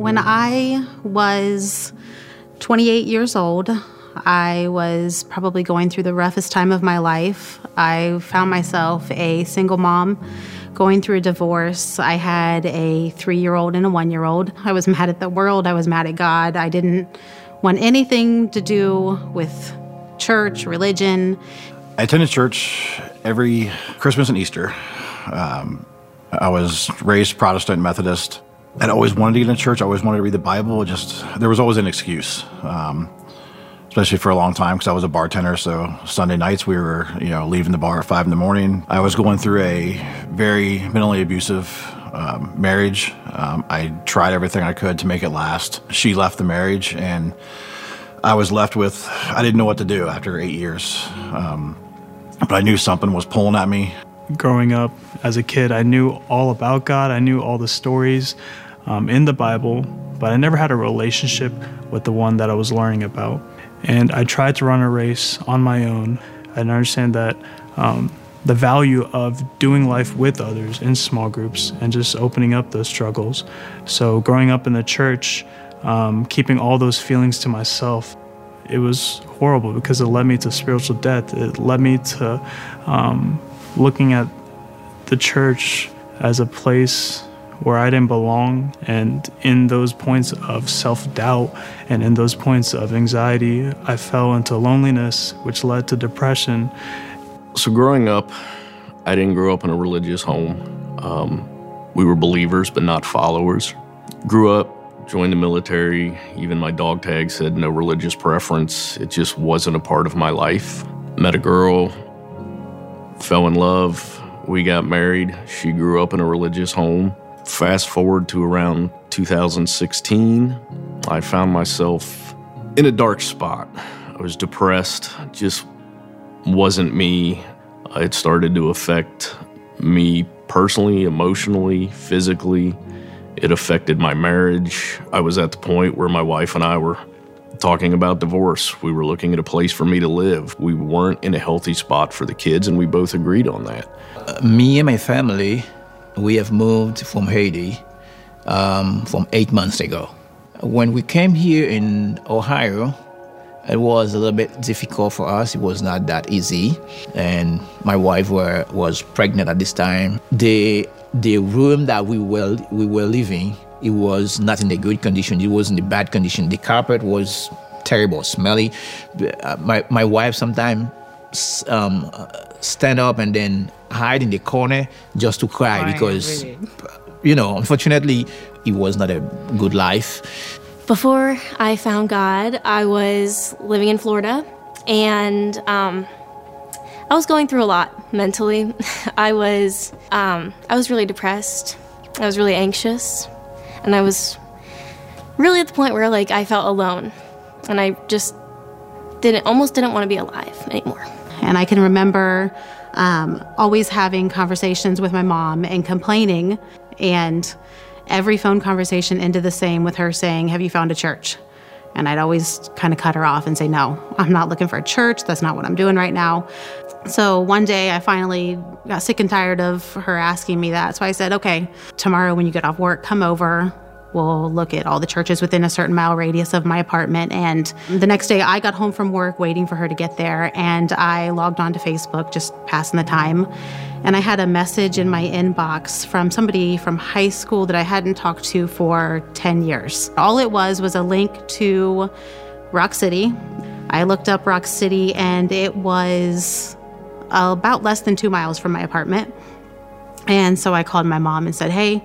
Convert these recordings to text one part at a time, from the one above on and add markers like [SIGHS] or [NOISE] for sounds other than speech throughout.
When I was 28 years old, I was probably going through the roughest time of my life. I found myself a single mom going through a divorce. I had a three year old and a one year old. I was mad at the world. I was mad at God. I didn't want anything to do with church, religion. I attended church every Christmas and Easter. Um, I was raised Protestant Methodist. I'd always wanted to get into church. I always wanted to read the Bible. Just there was always an excuse, um, especially for a long time because I was a bartender. So Sunday nights we were, you know, leaving the bar at five in the morning. I was going through a very mentally abusive um, marriage. Um, I tried everything I could to make it last. She left the marriage, and I was left with I didn't know what to do after eight years. Um, but I knew something was pulling at me growing up as a kid, I knew all about God. I knew all the stories um, in the Bible, but I never had a relationship with the one that I was learning about. And I tried to run a race on my own and understand that um, the value of doing life with others in small groups and just opening up those struggles. So, growing up in the church, um, keeping all those feelings to myself, it was horrible because it led me to spiritual death. It led me to um, looking at the church as a place where I didn't belong. And in those points of self doubt and in those points of anxiety, I fell into loneliness, which led to depression. So, growing up, I didn't grow up in a religious home. Um, we were believers, but not followers. Grew up, joined the military. Even my dog tag said no religious preference. It just wasn't a part of my life. Met a girl, fell in love. We got married. She grew up in a religious home. Fast forward to around 2016, I found myself in a dark spot. I was depressed, just wasn't me. It started to affect me personally, emotionally, physically. It affected my marriage. I was at the point where my wife and I were talking about divorce. We were looking at a place for me to live. We weren't in a healthy spot for the kids, and we both agreed on that. Uh, me and my family, we have moved from Haiti um, from eight months ago. When we came here in Ohio, it was a little bit difficult for us. It was not that easy, and my wife were, was pregnant at this time. The the room that we were we were living it was not in a good condition. It was in a bad condition. The carpet was terrible, smelly. Uh, my my wife sometimes um, stand up and then hide in the corner just to cry because, really? you know, unfortunately, it was not a good life. Before I found God, I was living in Florida, and um, I was going through a lot mentally. [LAUGHS] I was um, I was really depressed. I was really anxious and I was really at the point where like I felt alone and I just didn't almost didn't want to be alive anymore. And I can remember um, always having conversations with my mom and complaining, and every phone conversation ended the same with her saying, "Have you found a church?" And I'd always kind of cut her off and say, "No, I'm not looking for a church. That's not what I'm doing right now." So one day I finally got sick and tired of her asking me that. So I said, okay, tomorrow when you get off work, come over. We'll look at all the churches within a certain mile radius of my apartment. And the next day I got home from work waiting for her to get there. And I logged onto Facebook, just passing the time. And I had a message in my inbox from somebody from high school that I hadn't talked to for 10 years. All it was was a link to Rock City. I looked up Rock City and it was about less than two miles from my apartment. And so I called my mom and said, Hey,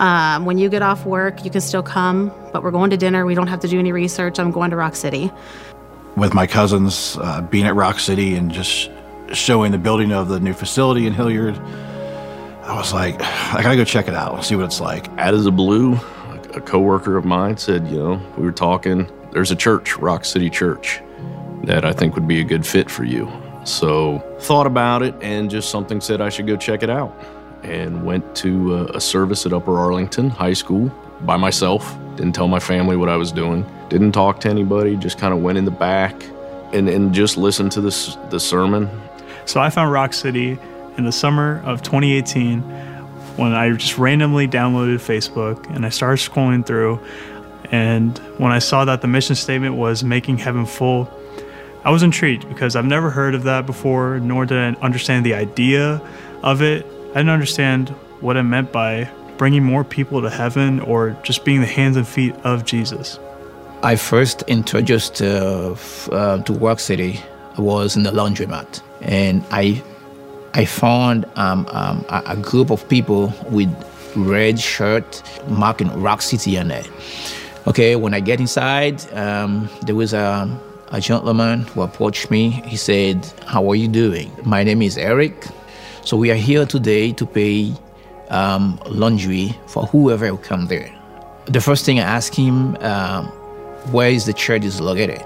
um, when you get off work, you can still come, but we're going to dinner. We don't have to do any research. I'm going to Rock City. With my cousins, uh, being at Rock City and just showing the building of the new facility in Hilliard, I was like, [SIGHS] I gotta go check it out, see what it's like. Out of the blue, a coworker of mine said, you know, we were talking, there's a church, Rock City Church, that I think would be a good fit for you. So thought about it and just something said I should go check it out. And went to a, a service at Upper Arlington High School by myself. Didn't tell my family what I was doing. Didn't talk to anybody. Just kind of went in the back and, and just listened to this the sermon. So I found Rock City in the summer of 2018 when I just randomly downloaded Facebook and I started scrolling through. And when I saw that the mission statement was making heaven full, I was intrigued because I've never heard of that before, nor did I understand the idea of it. I didn't understand what it meant by bringing more people to heaven or just being the hands and feet of Jesus. I first introduced uh, f- uh, to Rock City was in the laundromat, and I I found um, um, a, a group of people with red shirt marking Rock City on it. Okay, when I get inside, um, there was a, a gentleman who approached me. He said, "How are you doing? My name is Eric. So we are here today to pay um, laundry for whoever will come there." The first thing I asked him. Um, where is the church is located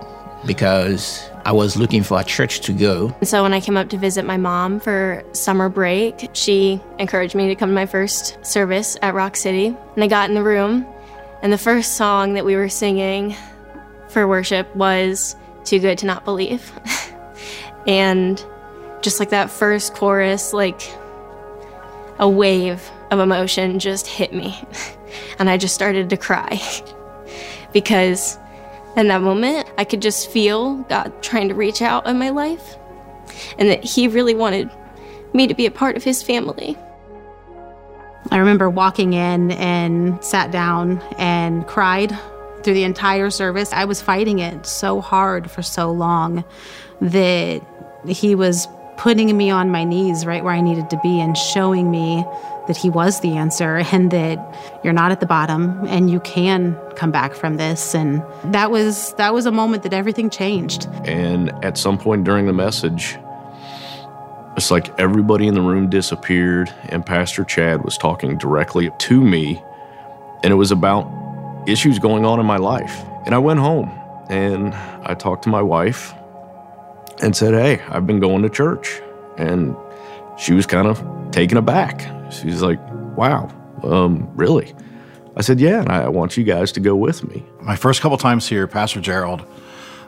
because I was looking for a church to go. So when I came up to visit my mom for summer break, she encouraged me to come to my first service at Rock City. And I got in the room, and the first song that we were singing for worship was Too Good to Not Believe. [LAUGHS] and just like that first chorus, like a wave of emotion just hit me. [LAUGHS] and I just started to cry [LAUGHS] because in that moment, I could just feel God trying to reach out in my life and that He really wanted me to be a part of His family. I remember walking in and sat down and cried through the entire service. I was fighting it so hard for so long that He was putting me on my knees right where I needed to be and showing me that he was the answer [LAUGHS] and that you're not at the bottom and you can come back from this and that was that was a moment that everything changed and at some point during the message it's like everybody in the room disappeared and pastor chad was talking directly to me and it was about issues going on in my life and i went home and i talked to my wife and said hey i've been going to church and she was kind of taken aback She's like, wow, um, really? I said, yeah, and I want you guys to go with me. My first couple times here, Pastor Gerald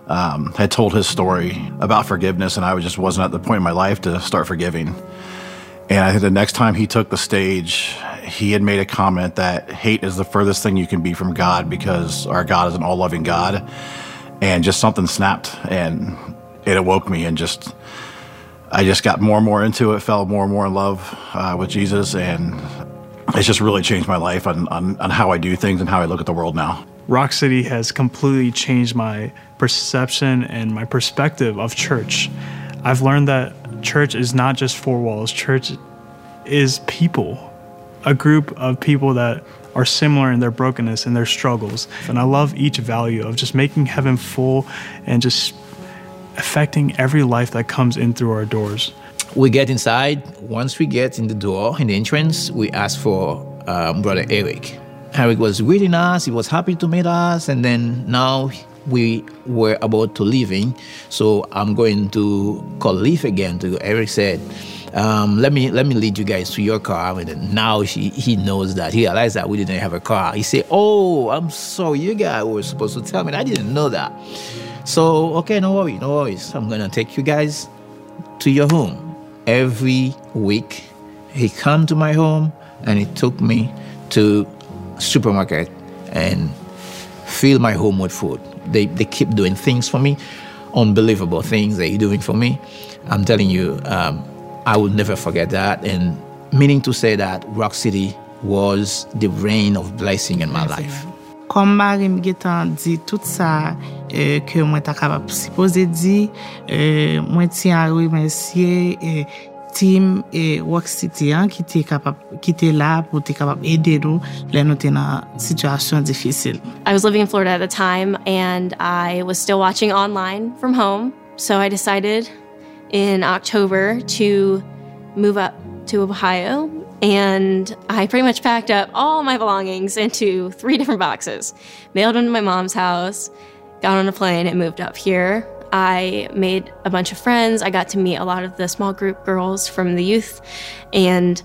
um, had told his story about forgiveness, and I just wasn't at the point in my life to start forgiving. And I think the next time he took the stage, he had made a comment that hate is the furthest thing you can be from God because our God is an all loving God. And just something snapped and it awoke me and just I just got more and more into it, fell more and more in love uh, with Jesus, and it's just really changed my life on, on, on how I do things and how I look at the world now. Rock City has completely changed my perception and my perspective of church. I've learned that church is not just four walls, church is people, a group of people that are similar in their brokenness and their struggles. And I love each value of just making heaven full and just affecting every life that comes in through our doors. We get inside. Once we get in the door, in the entrance, we ask for um, Brother Eric. Eric was greeting us. He was happy to meet us. And then now we were about to leave in. So I'm going to call Leaf again to Eric said, um, let me let me lead you guys to your car. And now he, he knows that. He realized that we didn't have a car. He said, Oh, I'm sorry, you guys were supposed to tell me. I didn't know that. So, okay, no worries, no worries. I'm gonna take you guys to your home. Every week, he come to my home and he took me to supermarket and fill my home with food. they, they keep doing things for me, unbelievable things they're doing for me. I'm telling you, um, I will never forget that. And meaning to say that Rock City was the rain of blessing in my life. Kom Marim Getan di tout sa ke mwen ta kapap sipoze di, mwen ti an remensye tim e an ki te kapap, ki te la pou te ede nou le nou te nan situasyon difisil. I was living in Florida at the time and I was still watching online from home. So I decided in October to move up to Ohio and I pretty much packed up all my belongings into three different boxes, mailed them to my mom's house, got on a plane, and moved up here. I made a bunch of friends. I got to meet a lot of the small group girls from the youth. And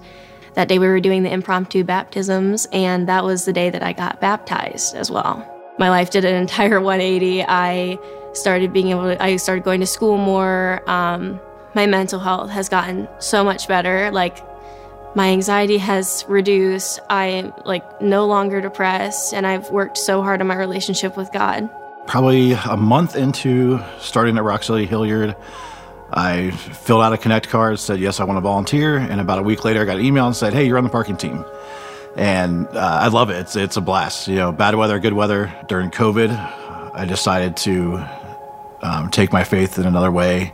that day we were doing the impromptu baptisms, and that was the day that I got baptized as well. My life did an entire [LAUGHS] 180. I started being able to, I started going to school more. Um, my mental health has gotten so much better. Like, my anxiety has reduced. I am like no longer depressed, and I've worked so hard on my relationship with God. Probably a month into starting at Rock City Hilliard, I filled out a Connect card, said, Yes, I want to volunteer. And about a week later, I got an email and said, Hey, you're on the parking team. And uh, I love it. It's, it's a blast. You know, bad weather, good weather. During COVID, I decided to um, take my faith in another way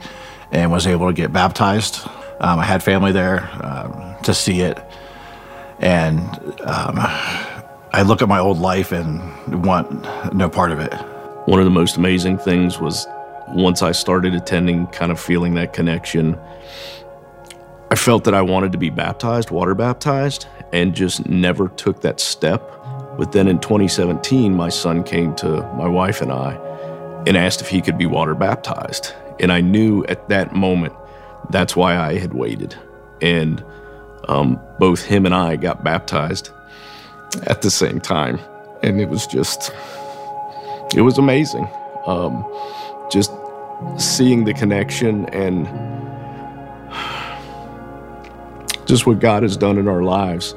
and was able to get baptized. Um, I had family there um, to see it. And um, I look at my old life and want no part of it. One of the most amazing things was once I started attending, kind of feeling that connection, I felt that I wanted to be baptized, water baptized, and just never took that step. But then in 2017, my son came to my wife and I and asked if he could be water baptized. And I knew at that moment that's why I had waited. And um, both him and I got baptized at the same time. And it was just, it was amazing. Um, just seeing the connection and just what God has done in our lives.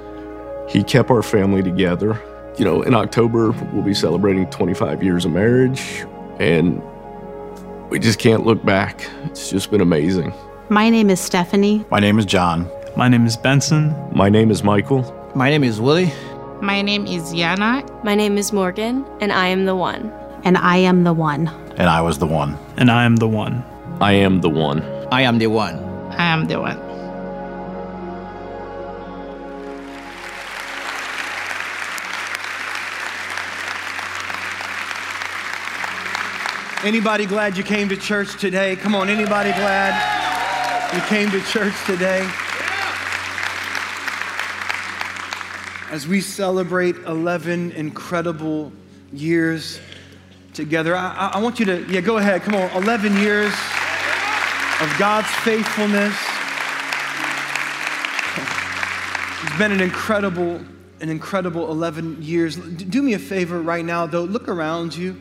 He kept our family together. You know, in October, we'll be celebrating 25 years of marriage, and we just can't look back. It's just been amazing. My name is Stephanie. My name is John. My name is Benson. My name is Michael. My name is Willie. My name is Yana. My name is Morgan, and I am the one. And I am the one. And I was the one. And I am the one. I am the one. I am the one. I am the one. Anybody glad you came to church today? Come on, anybody glad you came to church today? As we celebrate 11 incredible years together, I, I want you to, yeah, go ahead. Come on, 11 years of God's faithfulness. It's been an incredible, an incredible 11 years. Do me a favor right now, though. Look around you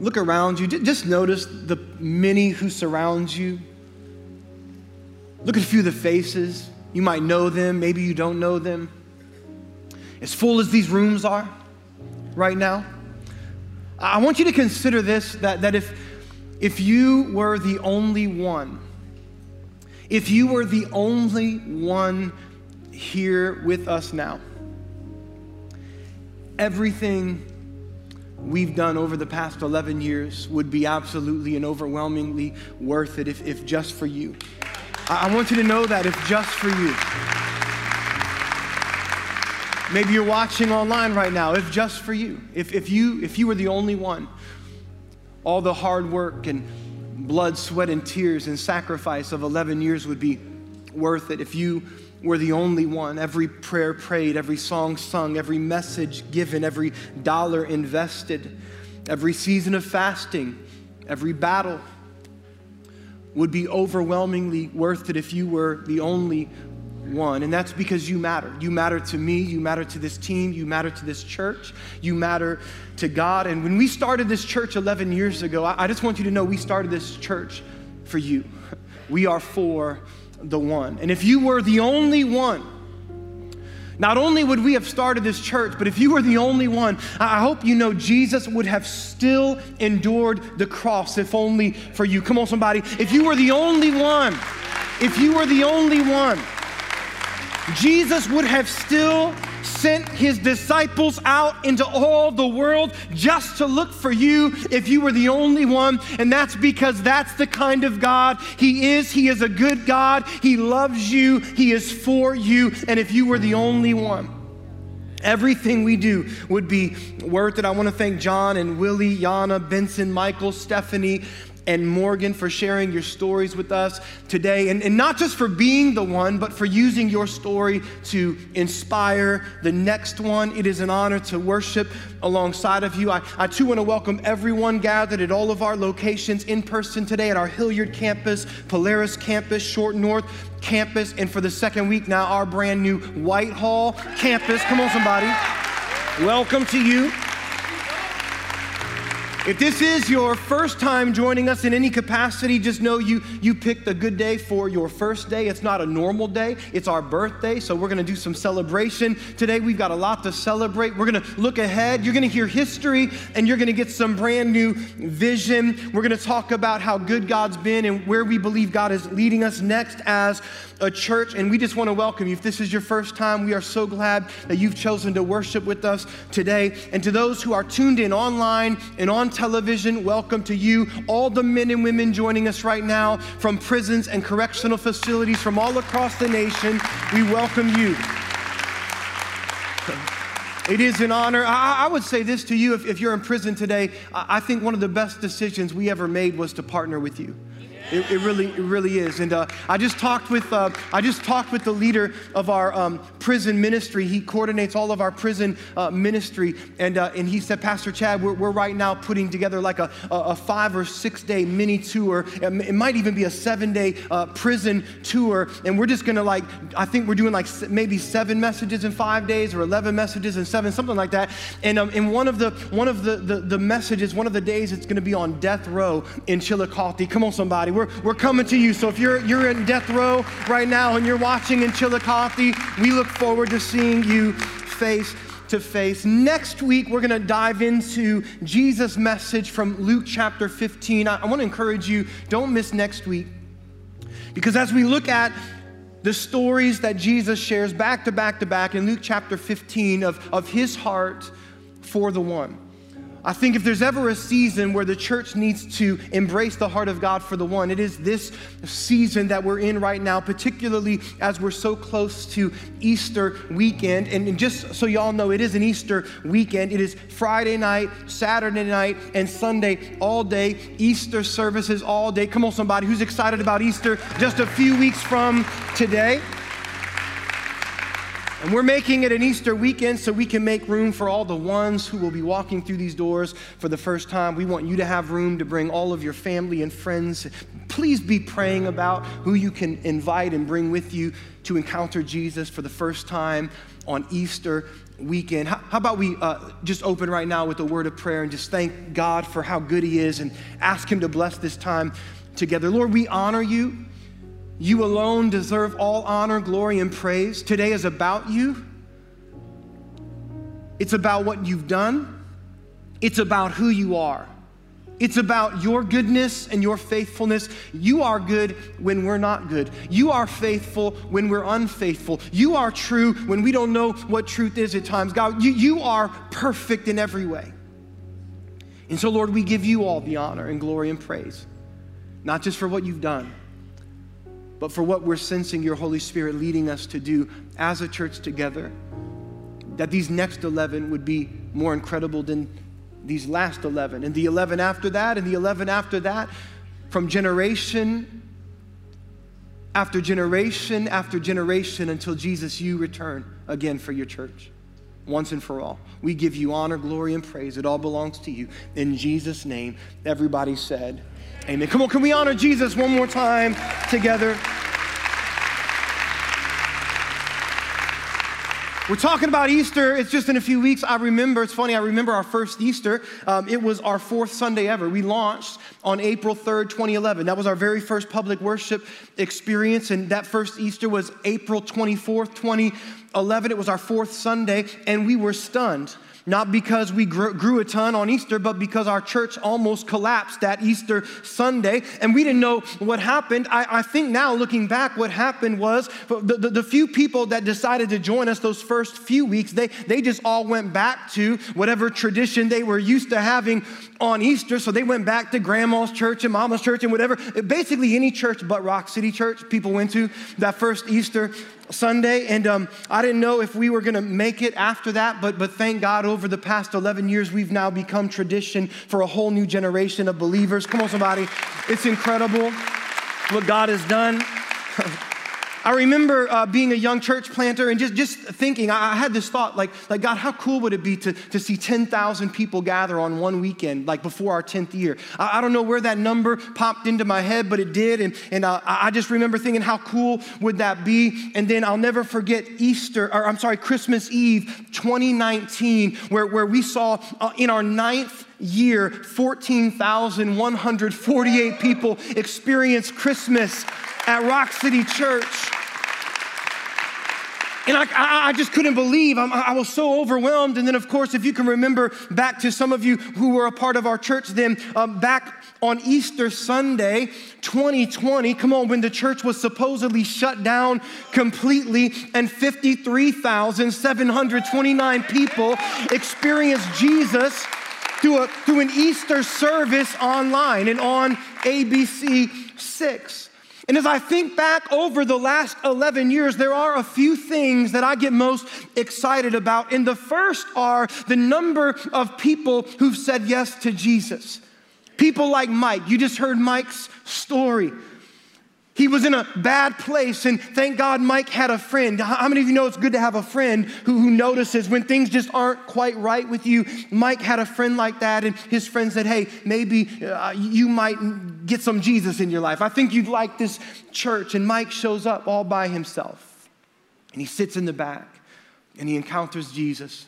look around you, just notice the many who surround you. Look at a few of the faces. You might know them, maybe you don't know them. As full as these rooms are right now, I want you to consider this that, that if, if you were the only one, if you were the only one here with us now, everything we've done over the past 11 years would be absolutely and overwhelmingly worth it if, if just for you. I, I want you to know that if just for you. Maybe you're watching online right now, if just for you. If, if, you, if you were the only one, all the hard work and blood, sweat, and tears and sacrifice of 11 years would be worth it. If you were the only one. Every prayer prayed, every song sung, every message given, every dollar invested, every season of fasting, every battle would be overwhelmingly worth it if you were the only one. And that's because you matter. You matter to me, you matter to this team, you matter to this church, you matter to God. And when we started this church 11 years ago, I, just want you to know we started this church for you. We are for the one. And if you were the only one, not only would we have started this church, but if you were the only one, I hope you know Jesus would have still endured the cross, if only for you. Come on, somebody. If you were the only one, if you were the only one, Jesus would have still sent his disciples out into all the world just to look for you if you were the only one. And that's because that's the kind of God he is. He is a good God. He loves you. He is for you. And if you were the only one, Everything we do would be worth it. I want to thank John and Willie, Yana, Benson, Michael, Stephanie, and Morgan for sharing your stories with us today. And, and not just for being the one, but for using your story to inspire the next one. It is an honor to worship alongside of you. I, I too want to welcome everyone gathered at all of our locations in person today at our Hilliard campus, Polaris campus, Short North campus, and for the second week now, our brand new Whitehall campus. Come on, somebody. Welcome to you. If this is your first time joining us in any capacity, just know you you picked a good day for your first day. It's not a normal day. It's our birthday, so we're to do some celebration today. We've got a lot to celebrate. We're to look ahead. You're to hear history and you're to get some brand new vision. We're to talk about how good God's been and where we believe God is leading us next as a church. And we just want to welcome you. If this is your first time, we are so glad that you've chosen to worship with us today. And to those who are tuned in online and on television, welcome to you. All the men and women joining us right now from prisons and correctional facilities from all across the nation, we welcome you. It is an honor. I, I would say this to you if, if, you're in prison today, I, I think one of the best decisions we ever made was to partner with you. It, it, really, it really is. And uh, I just talked with, uh, I just talked with the leader of our um, prison ministry. He coordinates all of our prison uh, ministry, and uh, and he said, Pastor Chad, we're, we're right now putting together like a, a five or six day mini tour. It might even be a seven day uh, prison tour, and we're just gonna like, I think we're doing like maybe seven messages in five days or eleven messages in seven, something like that. And um, in one of the one of the, the the messages, one of the days, it's gonna be on death row in Chillicothe. Come on, somebody. We're, we're coming to you. So if you're, you're in death row right now and you're watching in Chillicothe, we look forward to seeing you face to face. Next week, we're going to dive into Jesus' message from Luke chapter 15. I, I want to encourage you, don't miss next week. Because as we look at the stories that Jesus shares back to back to back in Luke chapter 15 of, of his heart for the one. I think if there's ever a season where the church needs to embrace the heart of God for the one, it is this season that we're in right now, particularly as we're so close to Easter weekend. And just so y'all know, it is an Easter weekend. It is Friday night, Saturday night, and Sunday all day. Easter services all day. Come on, somebody who's excited about Easter just a few weeks from today. And we're making it an Easter weekend so we can make room for all the ones who will be walking through these doors for the first time. We want you to have room to bring all of your family and friends. Please be praying about who you can invite and bring with you to encounter Jesus for the first time on Easter weekend. How, how about we uh, just open right now with a word of prayer and just thank God for how good He is and ask Him to bless this time together. Lord, we honor you. You alone deserve all honor, glory, and praise. Today is about you. It's about what you've done. It's about who you are. It's about your goodness and your faithfulness. You are good when we're not good. You are faithful when we're unfaithful. You are true when we don't know what truth is at times. God, you, you are perfect in every way. And so, Lord, we give you all the honor and glory and praise, not just for what you've done but for what we're sensing your Holy Spirit leading us to do as a church together. That these next 11 would be more incredible than these last 11, and the 11 after that, and the 11 after that, from generation after generation after generation until Jesus, you return again for your church once and for all. We give you honor, glory, and praise. It all belongs to you. In Jesus' name, everybody said, Amen. Come on, can we honor Jesus one more time together? We're talking about Easter. It's just in a few weeks. I remember, it's funny, I remember our first Easter. Um, it was our fourth Sunday ever. We launched on April 3rd, 2011. That was our very first public worship experience. And that first Easter was April 24th, 2011. It was our fourth Sunday. And we were stunned not because we grew a ton on Easter, but because our church almost collapsed that Easter Sunday. And we didn't know what happened. I, I think now, looking back, what happened was the, the, the, few people that decided to join us those first few weeks, they, they just all went back to whatever tradition they were used to having on Easter. So they went back to grandma's church and mama's church and whatever. Basically, any church but Rock City Church people went to that first Easter Sunday, and um, I didn't know if we were going to make it after that, but, but thank God over the past 11 years, we've now become tradition for a whole new generation of believers. Come on, somebody. It's incredible what God has done. [LAUGHS] I remember uh, being a young church planter and just, just thinking, I, I, had this thought, like, like, God, how cool would it be to, to see 10,000 people gather on one weekend, like before our 10th year? I, I, don't know where that number popped into my head, but it did. And, and uh, I just remember thinking, how cool would that be? And then I'll never forget Easter, or I'm sorry, Christmas Eve 2019, where, where we saw uh, in our ninth year 14,148 people experience Christmas at Rock City Church. And I, I, just couldn't believe. I'm, i was so overwhelmed. And then, of course, if you can remember back to some of you who were a part of our church then, um, back on Easter Sunday 2020, come on, when the church was supposedly shut down completely and 53,729 people experienced Jesus through, a, through an Easter service online and on ABC 6. And as I think back over the last 11 years, there are a few things that I get most excited about. And the first are the number of people who've said yes to Jesus. People like Mike. You just heard Mike's story. He was in a bad place, and thank God Mike had a friend. How many of you know it's good to have a friend who, who, notices when things just aren't quite right with you? Mike had a friend like that, and his friend said, Hey, maybe uh, you might get some Jesus in your life. I think you'd like this church. And Mike shows up all by himself, and he sits in the back, and he encounters Jesus.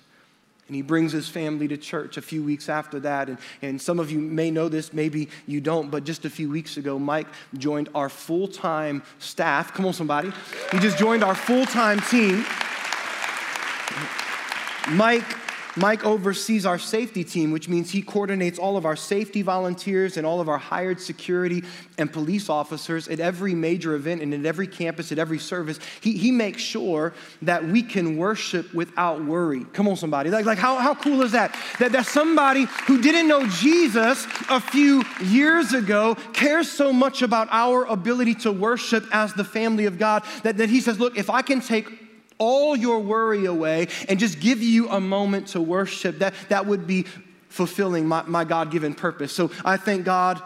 And he brings his family to church a few weeks after that. And, and some of you may know this, maybe you don't, but just a few weeks ago, Mike joined our full time staff. Come on, somebody. He just joined our full time team. Mike Mike oversees our safety team, which means he coordinates all of our safety volunteers and all of our hired security and police officers at every major event and at every campus, at every service. He, he makes sure that we can worship without worry. Come on, somebody. Like, like how, how cool is that? that? That somebody who didn't know Jesus a few years ago cares so much about our ability to worship as the family of God that, that he says, Look, if I can take all your worry away and just give you a moment to worship, that, that would be fulfilling my, my God given purpose. So I thank God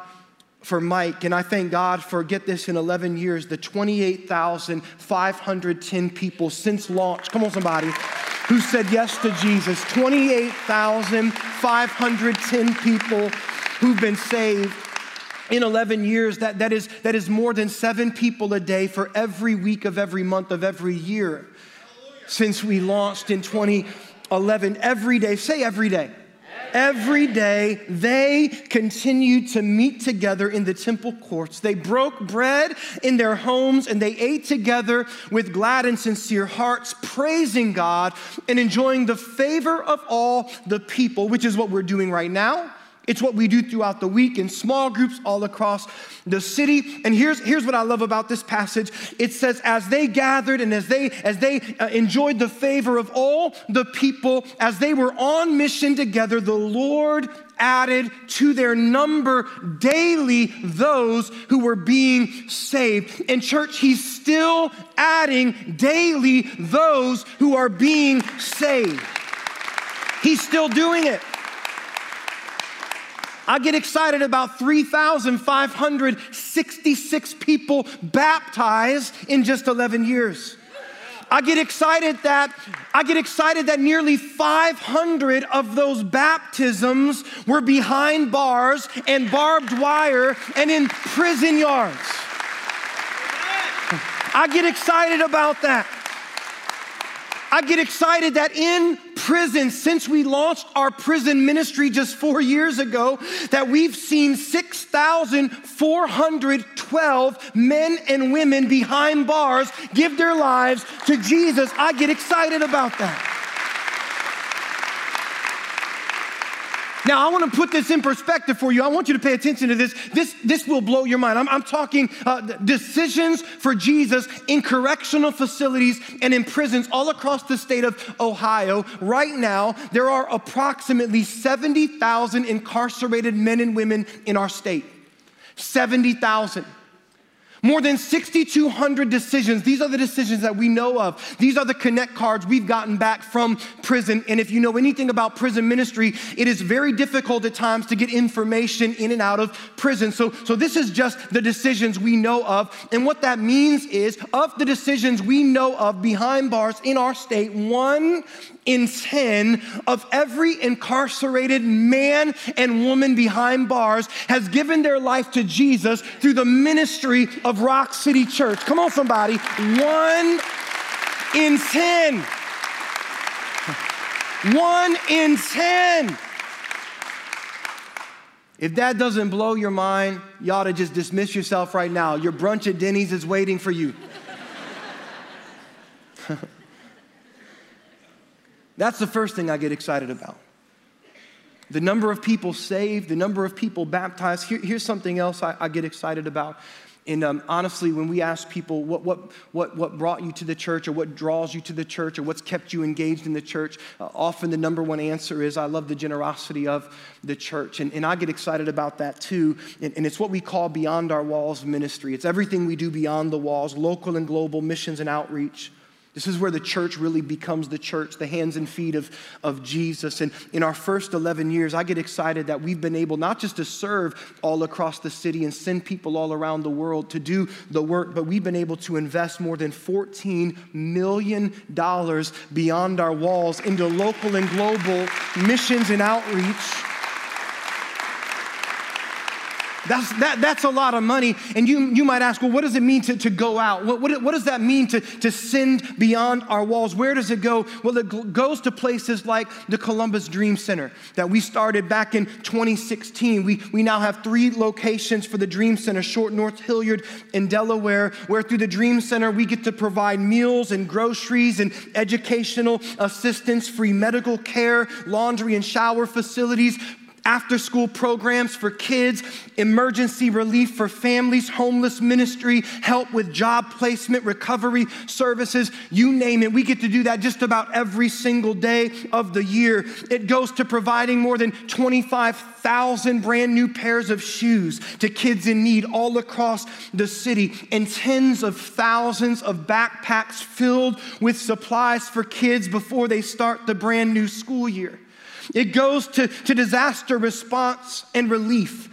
for Mike, and I thank God for, get this, in 11 years, the 28,510 people since launch. Come on, somebody. Who said yes to Jesus? 28,510 people who've been saved in 11 years. That, that, is, that is more than seven people a day for every week of every month of every year since we launched in 2011. Every day, say every day. Every day, they continued to meet together in the temple courts. They broke bread in their homes and they ate together with glad and sincere hearts, praising God and enjoying the favor of all the people, which is what we're doing right now it's what we do throughout the week in small groups all across the city. And here's, here's what I love about this passage. It says, as they gathered and as they, as they uh, enjoyed the favor of all the people, as they were on mission together, the Lord added to their number daily those who were being saved. In church, he's still adding daily those who are being saved. He's still doing it. I get excited about 3,566 people baptized in just 11 years. I get excited that I get excited that nearly 500 of those baptisms were behind bars and barbed wire and in prison yards. I get excited about that. I get excited that in prison, since we launched our prison ministry just four years ago, that we've seen 6,412 men and women behind bars give their lives to Jesus. I get excited about that. Now, I want to put this in perspective for you. I want you to pay attention to this. This, this will blow your mind. I'm, I'm talking uh, decisions for Jesus in correctional facilities and in prisons all across the state of Ohio. Right now, there are approximately 70,000 incarcerated men and women in our state. 70,000. More than 6,200 decisions. These are the decisions that we know of. These are the connect cards we've gotten back from prison. And if you know anything about prison ministry, it is very difficult at times to get information in and out of prison. So, so this is just the decisions we know of. And what that means is, of the decisions we know of behind bars in our state, one in 10 of every incarcerated man and woman behind bars has given their life to Jesus through the ministry of Rock City Church. Come on, somebody. One in 10. One in 10. If that doesn't blow your mind, you ought to just dismiss yourself right now. Your brunch at Denny's is waiting for you. [LAUGHS] That's the first thing I get excited about. The number of people saved, the number of people baptized. Here, here's something else I, I, get excited about. And um, honestly, when we ask people what, what, what, what brought you to the church or what draws you to the church or what's kept you engaged in the church, uh, often the number one answer is, I love the generosity of the church. And, and I get excited about that too. And, and it's what we call Beyond Our Walls ministry. It's everything we do beyond the walls, local and global missions and outreach. This is where the church really becomes the church, the hands and feet of, of Jesus. And in our first 11 years, I get excited that we've been able not just to serve all across the city and send people all around the world to do the work, but we've been able to invest more than $14 million beyond our walls into local and global missions and outreach that's, that, that's a lot of money. And you, you might ask, well, what does it mean to, to go out? What, what, what does that mean to, to send beyond our walls? Where does it go? Well, it goes to places like the Columbus Dream Center that we started back in 2016. We, we now have three locations for the Dream Center Short North Hilliard in Delaware, where through the Dream Center we get to provide meals and groceries and educational assistance, free medical care, laundry and shower facilities, after school programs for kids, emergency relief for families, homeless ministry, help with job placement, recovery services, you name it. We get to do that just about every single day of the year. It goes to providing more than 25,000 brand new pairs of shoes to kids in need all across the city and tens of thousands of backpacks filled with supplies for kids before they start the brand new school year. It goes to, to disaster response and relief.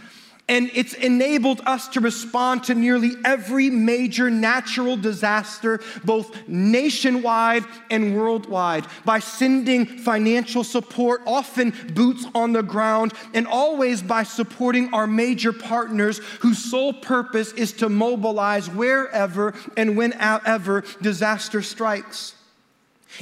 And it's enabled us to respond to nearly every major natural disaster, both nationwide and worldwide, by sending financial support, often boots on the ground, and always by supporting our major partners whose sole purpose is to mobilize wherever and whenever disaster strikes.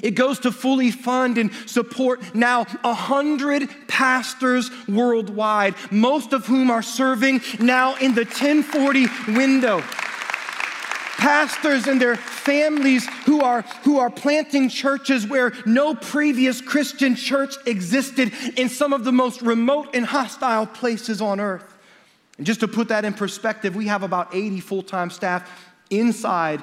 It goes to fully fund and support now a hundred pastors worldwide, most of whom are serving now in the 1040 window. Pastors and their families who are, who are planting churches where no previous Christian church existed in some of the most remote and hostile places on earth. And just to put that in perspective, we have about 80 full time staff inside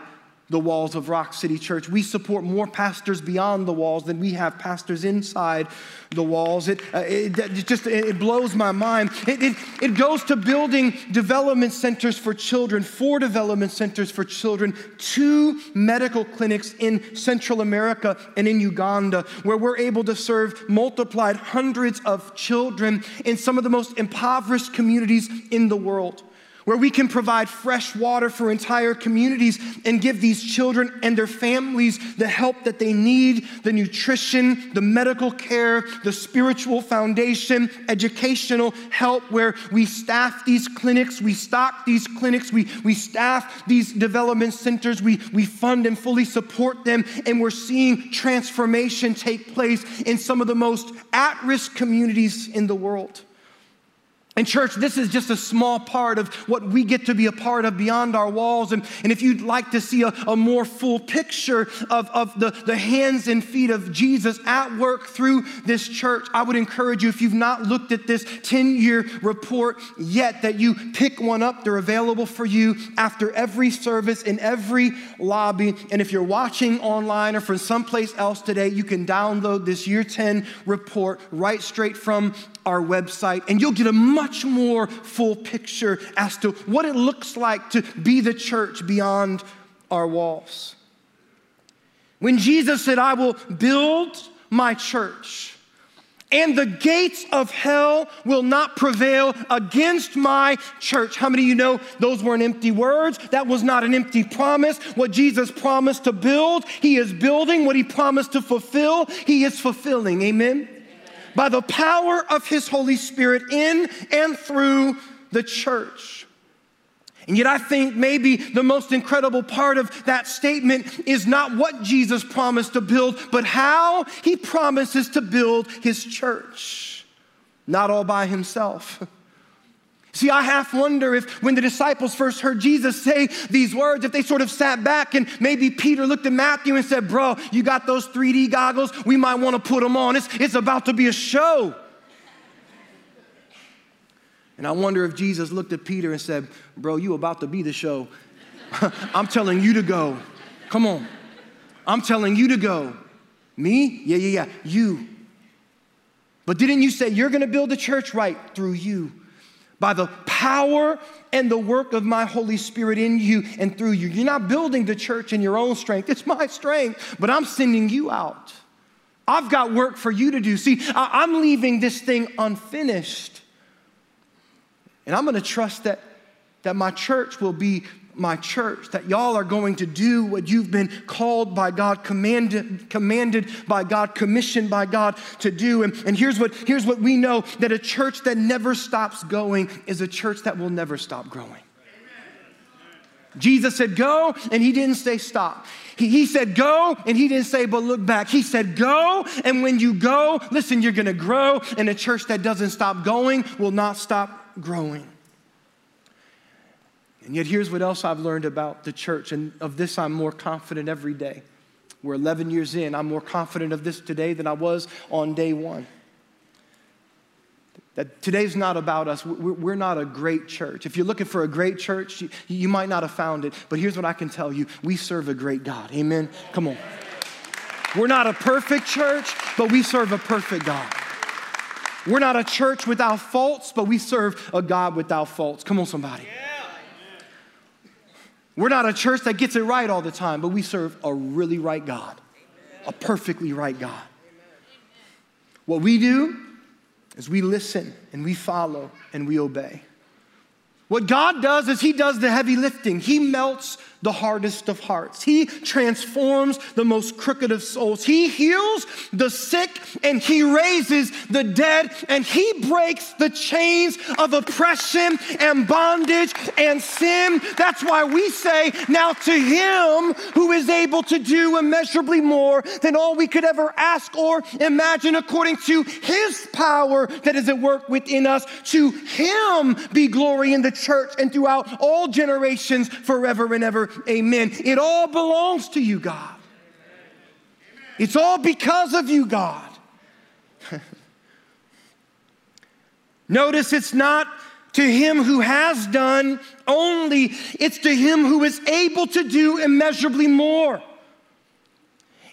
the walls of Rock City Church. We support more pastors beyond the walls than we have pastors inside the walls. It, uh, it, it just it blows my mind. It, it, it goes to building development centers for children, four development centers for children, two medical clinics in Central America and in Uganda, where we're able to serve multiplied hundreds of children in some of the most impoverished communities in the world where we can provide fresh water for entire communities and give these children and their families the help that they need the nutrition, the medical care, the spiritual foundation, educational help, where we staff these clinics, we stock these clinics, we, we staff these development centers, we, we fund and fully support them, and we're seeing transformation take place in some of the most at risk communities in the world. And, church, this is just a small part of what we get to be a part of beyond our walls. And, and if you'd like to see a, a more full picture of, of the, the hands and feet of Jesus at work through this church, I would encourage you, if you've not looked at this 10 year report yet, that you pick one up. They're available for you after every service in every lobby. And if you're watching online or from someplace else today, you can download this year 10 report right straight from our website, and you'll get a much much more full picture as to what it looks like to be the church beyond our walls. When Jesus said, I will build my church, and the gates of hell will not prevail against my church. How many of you know those weren't empty words? That was not an empty promise. What Jesus promised to build, he is building. What he promised to fulfill, he is fulfilling. Amen? By the power of his Holy Spirit in and through the church. And yet, I think maybe the most incredible part of that statement is not what Jesus promised to build, but how he promises to build his church, not all by himself. [LAUGHS] See, I half wonder if when the disciples first heard Jesus say these words, if they sort of sat back and maybe Peter looked at Matthew and said, Bro, you got those 3D goggles? We might want to put them on. It's, it's about to be a show. And I wonder if Jesus looked at Peter and said, Bro, you about to be the show. [LAUGHS] I'm telling you to go. Come on. I'm telling you to go. Me? Yeah, yeah, yeah. You. But didn't you say you're going to build a church right through you? By the power and the work of my Holy Spirit in you and through you. You're not building the church in your own strength, it's my strength, but I'm sending you out. I've got work for you to do. See, I'm leaving this thing unfinished. And I'm going to trust that, that my church will be my church, that y'all are going to do what you've been called by God, commanded, commanded by God, commissioned by God to do. And, and here's, what, here's what we know that a church that never stops going is a church that will never stop growing. Jesus said, Go, and he didn't say stop. He, he said, Go, and he didn't say, But look back. He said, Go, and when you go, listen, you're gonna grow, and a church that doesn't stop going will not stop growing. And yet, here's what else I've learned about the church, and of this I'm more confident every day. We're 11 years in. I'm more confident of this today than I was on day one. That today's not about us. We're not a great church. If you're looking for a great church, you might not have found it. But here's what I can tell you we serve a great God. Amen? Come on. We're not a perfect church, but we serve a perfect God. We're not a church without faults, but we serve a God without faults. Come on, somebody. We're not a church that gets it right all the time, but we serve a really right God, a perfectly right God. What we do is we listen and we follow and we obey. What God does is He does the heavy lifting. He melts the hardest of hearts. He transforms the most crooked of souls. He heals the sick and He raises the dead and He breaks the chains of oppression and bondage and sin. That's why we say, Now to Him who is able to do immeasurably more than all we could ever ask or imagine, according to His power that is at work within us, to Him be glory in the church and throughout all generations forever and ever. Amen. It all belongs to you, God. It's all because of you, God. [LAUGHS] Notice it's not to him who has done only, it's to him who is able to do immeasurably more.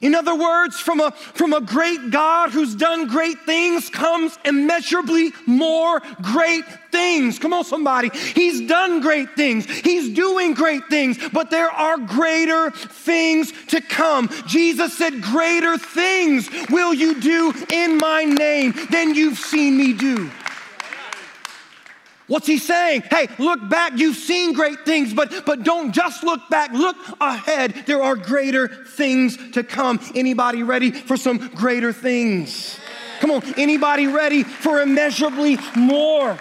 In other words, from a, from a great God who's done great things comes immeasurably more great things. Come on, somebody. He's done great things. He's doing great things, but there are greater things to come. Jesus said, Greater things will you do in my name than you've seen me do. What's he saying? Hey, look back. You've seen great things, but, but don't just look back. Look ahead. There are greater things to come. Anybody ready for some greater things? Come on. Anybody ready for immeasurably more?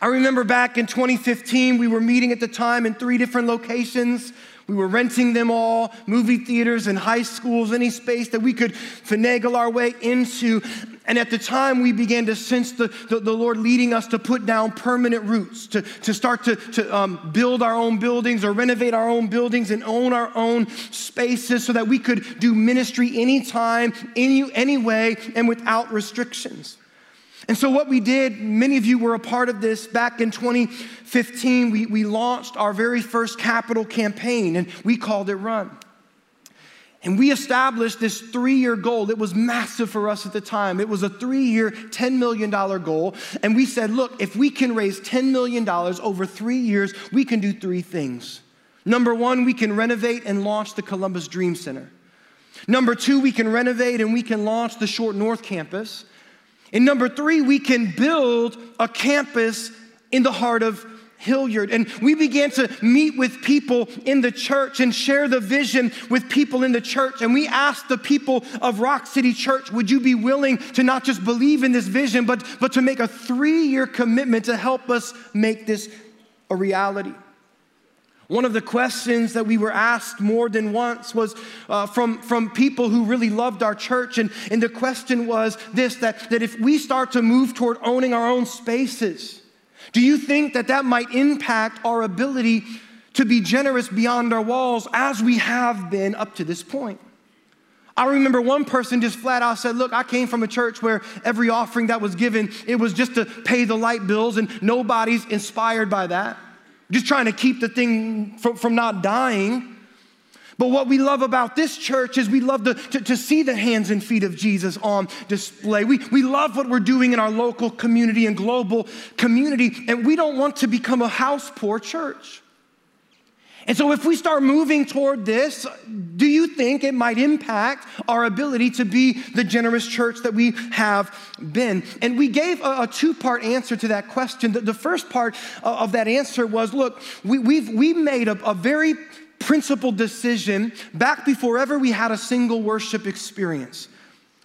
I remember back in 2015, we were meeting at the time in three different locations. We were renting them all, movie theaters and high schools, any space that we could finagle our way into. And at the time, we began to sense the, the, the Lord leading us to put down permanent roots, to, to start to, to um, build our own buildings or renovate our own buildings and own our own spaces so that we could do ministry anytime, any, any way, and without restrictions. And so, what we did, many of you were a part of this back in 2015, we, we launched our very first capital campaign and we called it Run. And we established this three year goal. It was massive for us at the time. It was a three year, $10 million goal. And we said, look, if we can raise $10 million over three years, we can do three things. Number one, we can renovate and launch the Columbus Dream Center. Number two, we can renovate and we can launch the Short North campus. And number three, we can build a campus in the heart of Hilliard. And we began to meet with people in the church and share the vision with people in the church. And we asked the people of Rock City Church, would you be willing to not just believe in this vision, but, but to make a three year commitment to help us make this a reality? One of the questions that we were asked more than once was uh, from, from people who really loved our church. And, and the question was this that, that if we start to move toward owning our own spaces, do you think that that might impact our ability to be generous beyond our walls as we have been up to this point? I remember one person just flat out said, Look, I came from a church where every offering that was given, it was just to pay the light bills, and nobody's inspired by that just trying to keep the thing from, from not dying. But what we love about this church is we love to, to, to, see the hands and feet of Jesus on display. We, we love what we're doing in our local community and global community, and we don't want to become a house poor church. And so, if we start moving toward this, do you think it might impact our ability to be the generous church that we have been? And we gave a, a two part answer to that question. The, the first part uh, of that answer was look, we, we've, we made a, a very principled decision back before ever we had a single worship experience.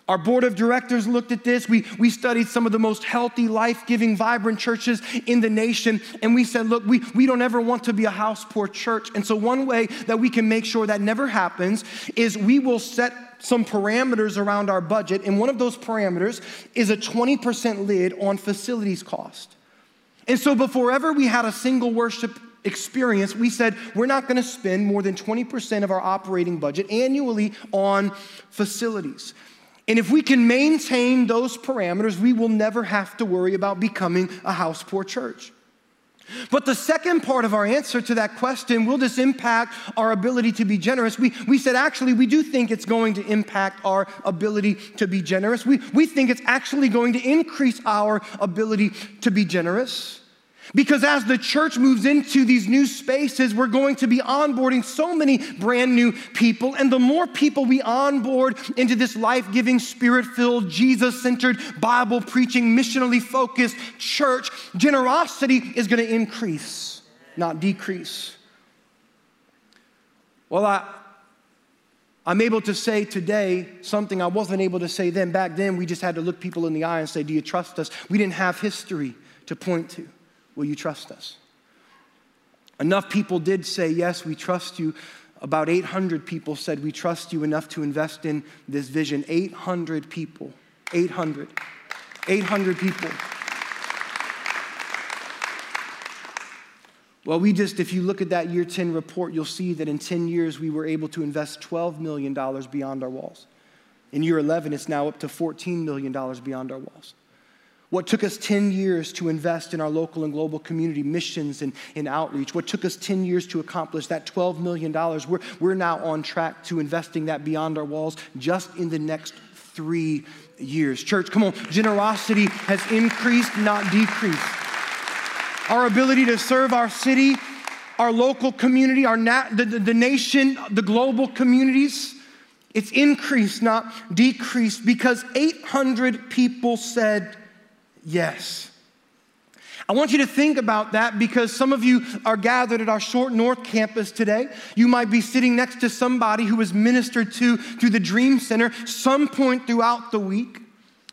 Our board of directors looked at this. We, we studied some of the most healthy, life giving, vibrant churches in the nation. And we said, look, we, we don't ever want to be a house poor church. And so, one way that we can make sure that never happens is we will set some parameters around our budget. And one of those parameters is a 20% lid on facilities cost. And so, before ever we had a single worship experience, we said we're not going to spend more than 20% of our operating budget annually on facilities. And if we can maintain those parameters, we will never have to worry about becoming a house poor church. But the second part of our answer to that question will this impact our ability to be generous? We, we said actually, we do think it's going to impact our ability to be generous. We, we think it's actually going to increase our ability to be generous. Because as the church moves into these new spaces, we're going to be onboarding so many brand new people. And the more people we onboard into this life giving, spirit filled, Jesus centered, Bible preaching, missionally focused church, generosity is going to increase, not decrease. Well, I, I'm able to say today something I wasn't able to say then. Back then, we just had to look people in the eye and say, Do you trust us? We didn't have history to point to. Will you trust us? Enough people did say, Yes, we trust you. About 800 people said, We trust you enough to invest in this vision. 800 people. 800. 800 people. Well, we just, if you look at that year 10 report, you'll see that in 10 years we were able to invest $12 million beyond our walls. In year 11, it's now up to $14 million beyond our walls. What took us 10 years to invest in our local and global community missions and, and outreach, what took us 10 years to accomplish that $12 million, we're, we're now on track to investing that beyond our walls just in the next three years. Church, come on, generosity has increased, not decreased. Our ability to serve our city, our local community, our na- the, the, the nation, the global communities, it's increased, not decreased, because 800 people said yes. I want you to think about that because some of you are gathered at our Short North campus today. You might be sitting next to somebody who was ministered to through the Dream Center some point throughout the week.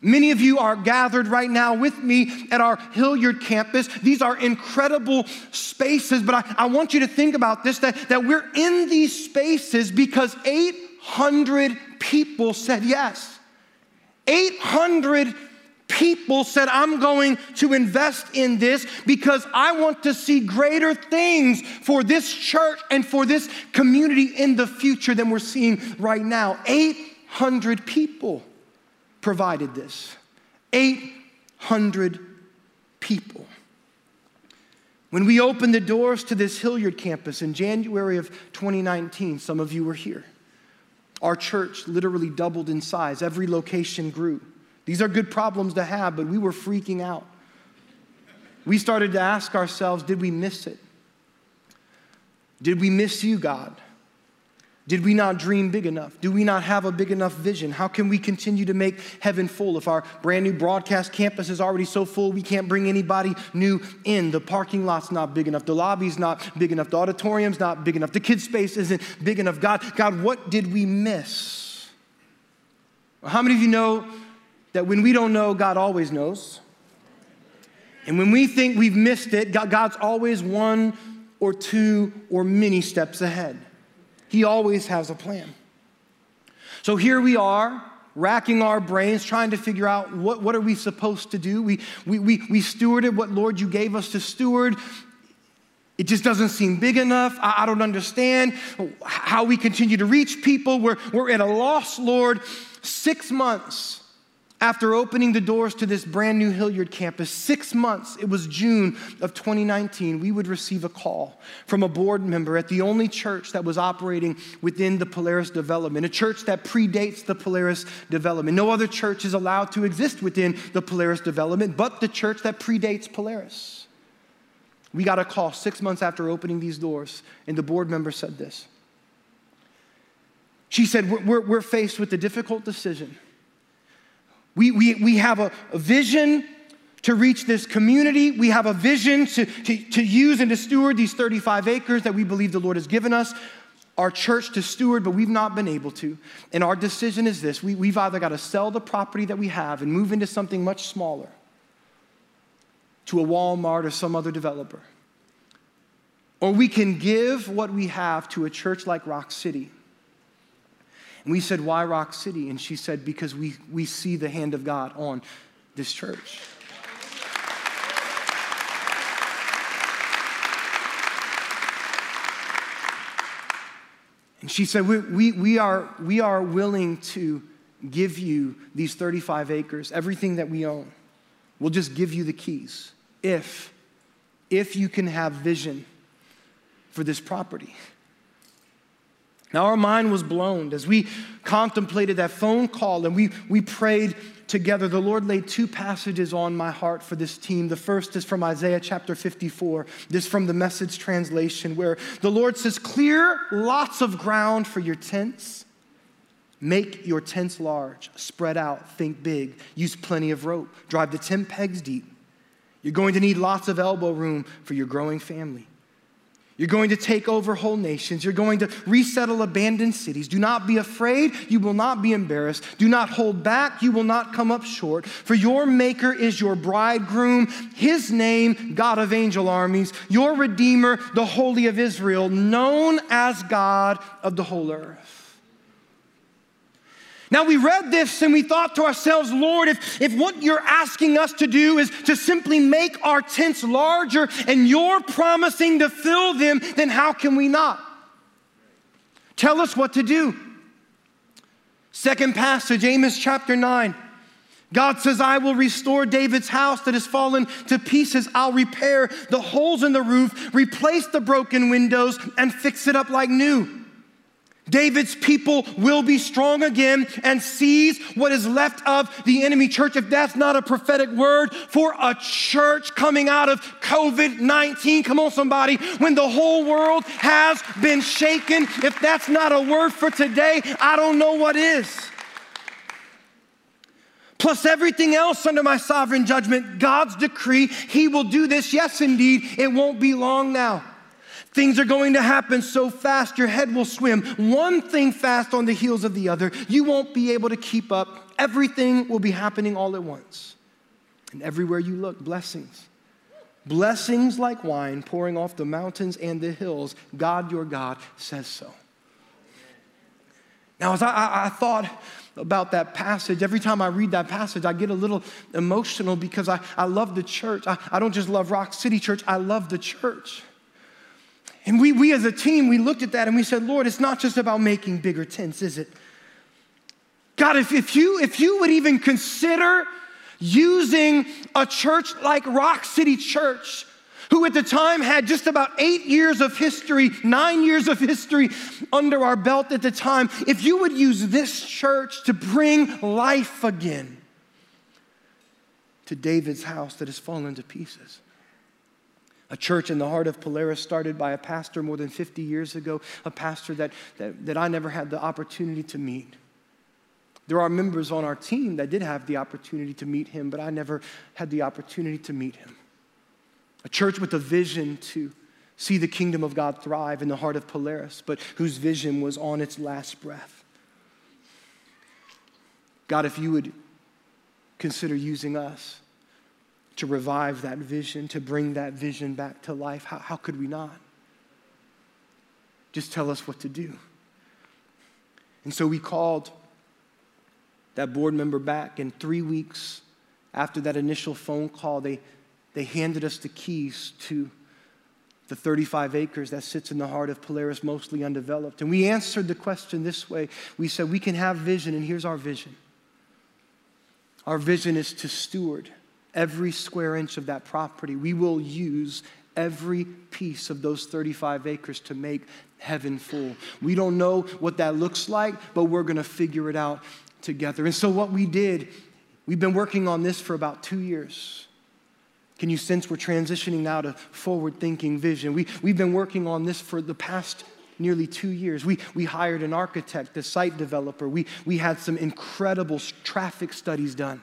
Many of you are gathered right now with me at our Hilliard campus. These are incredible spaces, but I, I want you to think about this that, that we're in these spaces because 800 people said yes. 800 people said, I'm going to invest in this because I want to see greater things for this church and for this community in the future than we're seeing right now. 800 people provided this. 800 people. When we opened the doors to this Hilliard campus in January of 2019, some of you were here. Our church literally doubled in size. Every location grew. These are good problems to have, but we were freaking out. We started to ask ourselves did we miss it? Did we miss you, God? Did we not dream big enough? Do we not have a big enough vision? How can we continue to make heaven full if our brand new broadcast campus is already so full we can't bring anybody new in? The parking lot's not big enough. The lobby's not big enough. The auditorium's not big enough. The kids' space isn't big enough. God, God, what did we miss? How many of you know that when we don't know, God always knows? And when we think we've missed it, God's always one or two or many steps ahead. He always has a plan. So here we are, racking our brains, trying to figure out what, what are we supposed to do. We, we, we, we stewarded what, Lord, you gave us to steward. It just doesn't seem big enough. I, I don't understand how we continue to reach people. We're, we're at a loss, Lord. Six months after opening the doors to this brand new Hilliard campus, six months, it was June of 2019, we would receive a call from a board member at the only church that was operating within the Polaris development, a church that predates the Polaris development. No other church is allowed to exist within the Polaris development but the church that predates Polaris. We got a call six months after opening these doors, and the board member said this. She said, We're, we're faced with a difficult decision we, we, we have a, a vision to reach this community. We have a vision to, to, to use and to steward these 35 acres that we believe the Lord has given us, our church to steward, but we've not been able to. And our decision is this we, we've either got to sell the property that we have and move into something much smaller to a Walmart or some other developer. Or we can give what we have to a church like Rock City and we said, Why Rock City? And she said, Because we, we see the hand of God on this church. And she said, we, we, we, are, we are willing to give you these 35 acres, everything that we own. We'll just give you the keys if, if you can have vision for this property. Now, our mind was blown as we contemplated that phone call and we, we prayed together. The Lord laid two passages on my heart for this team. The first is from Isaiah chapter 54, this from the message translation, where the Lord says, Clear lots of ground for your tents. Make your tents large, spread out, think big, use plenty of rope, drive the tent pegs deep. You're going to need lots of elbow room for your growing family. You're going to take over whole nations. You're going to resettle abandoned cities. Do not be afraid. You will not be embarrassed. Do not hold back. You will not come up short. For your Maker is your bridegroom, his name, God of angel armies, your Redeemer, the Holy of Israel, known as God of the whole earth. Now, we read this and we thought to ourselves, Lord, if, if what you're asking us to do is to simply make our tents larger and you're promising to fill them, then how can we not? Tell us what to do. Second passage, Amos chapter 9. God says, I will restore David's house that has fallen to pieces. I'll repair the holes in the roof, replace the broken windows, and fix it up like new. David's people will be strong again and seize what is left of the enemy church. If that's not a prophetic word for a church coming out of COVID 19, come on, somebody, when the whole world has been shaken, if that's not a word for today, I don't know what is. Plus everything else under my sovereign judgment, God's decree, He will do this. Yes, indeed, it won't be long now. Things are going to happen so fast, your head will swim. One thing fast on the heels of the other. You won't be able to keep up. Everything will be happening all at once. And everywhere you look, blessings. Blessings like wine pouring off the mountains and the hills. God, your God, says so. Now, as I, I, thought about that passage, every time I read that passage, I get a little emotional because I, I love the church. I, I don't just love Rock City Church, I love the church. And we, we as a team, we looked at that and we said, Lord, it's not just about making bigger tents, is it? God, if, if, you, if you would even consider using a church like Rock City Church who at the time had just about eight years of history, nine years of history under our belt at the time, if you would use this church to bring life again to David's house that has fallen to pieces. A church in the heart of Polaris started by a pastor more than 50 years ago, a pastor that, that, that I never had the opportunity to meet. There are members on our team that did have the opportunity to meet him, but I never had the opportunity to meet him. A church with a vision to see the kingdom of God thrive in the heart of Polaris, but whose vision was on its last breath. God, if you would consider using us to revive that vision, to bring that vision back to life, how, how could we not? Just tell us what to do. And so we called that board member back, and three weeks after that initial phone call, they, they handed us the keys to the 35 acres that sits in the heart of Polaris, mostly undeveloped. And we answered the question this way We said, We can have vision, and here's our vision. Our vision is to steward every square inch of that property. We will use every piece of those 35 acres to make heaven full. We don't know what that looks like, but we're going to figure it out together. And so, what we did, we've been working on this for about two years. Can you sense we're transitioning now to forward thinking vision? We, we've been working on this for the past nearly two years. We, we hired an architect, a site developer. We, we had some incredible traffic studies done.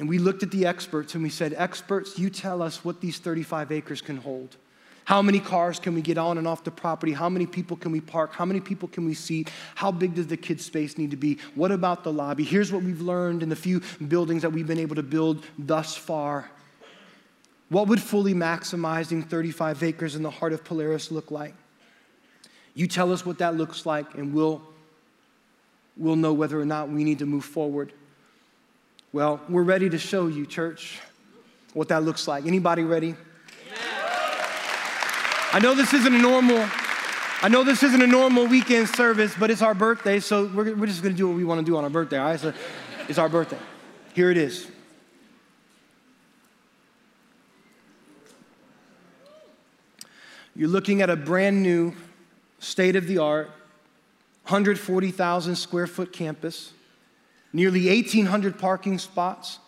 And we looked at the experts and we said, Experts, you tell us what these 35 acres can hold. How many cars can we get on and off the property? How many people can we park? How many people can we seat? How big does the kids' space need to be? What about the lobby? Here's what we've learned in the few buildings that we've been able to build thus far. What would fully maximizing 35 acres in the heart of Polaris look like? You tell us what that looks like, and we'll, we'll know whether or not we need to move forward. Well, we're ready to show you, church, what that looks like. Anybody ready? I know this isn't a normal, I know this isn't a normal weekend service, but it's our birthday, so we're, we're just gonna do what we wanna do on our birthday, all right? So it's our birthday. Here it is. You're looking at a brand new, state of the art, 140,000 square foot campus, nearly 1,800 parking spots,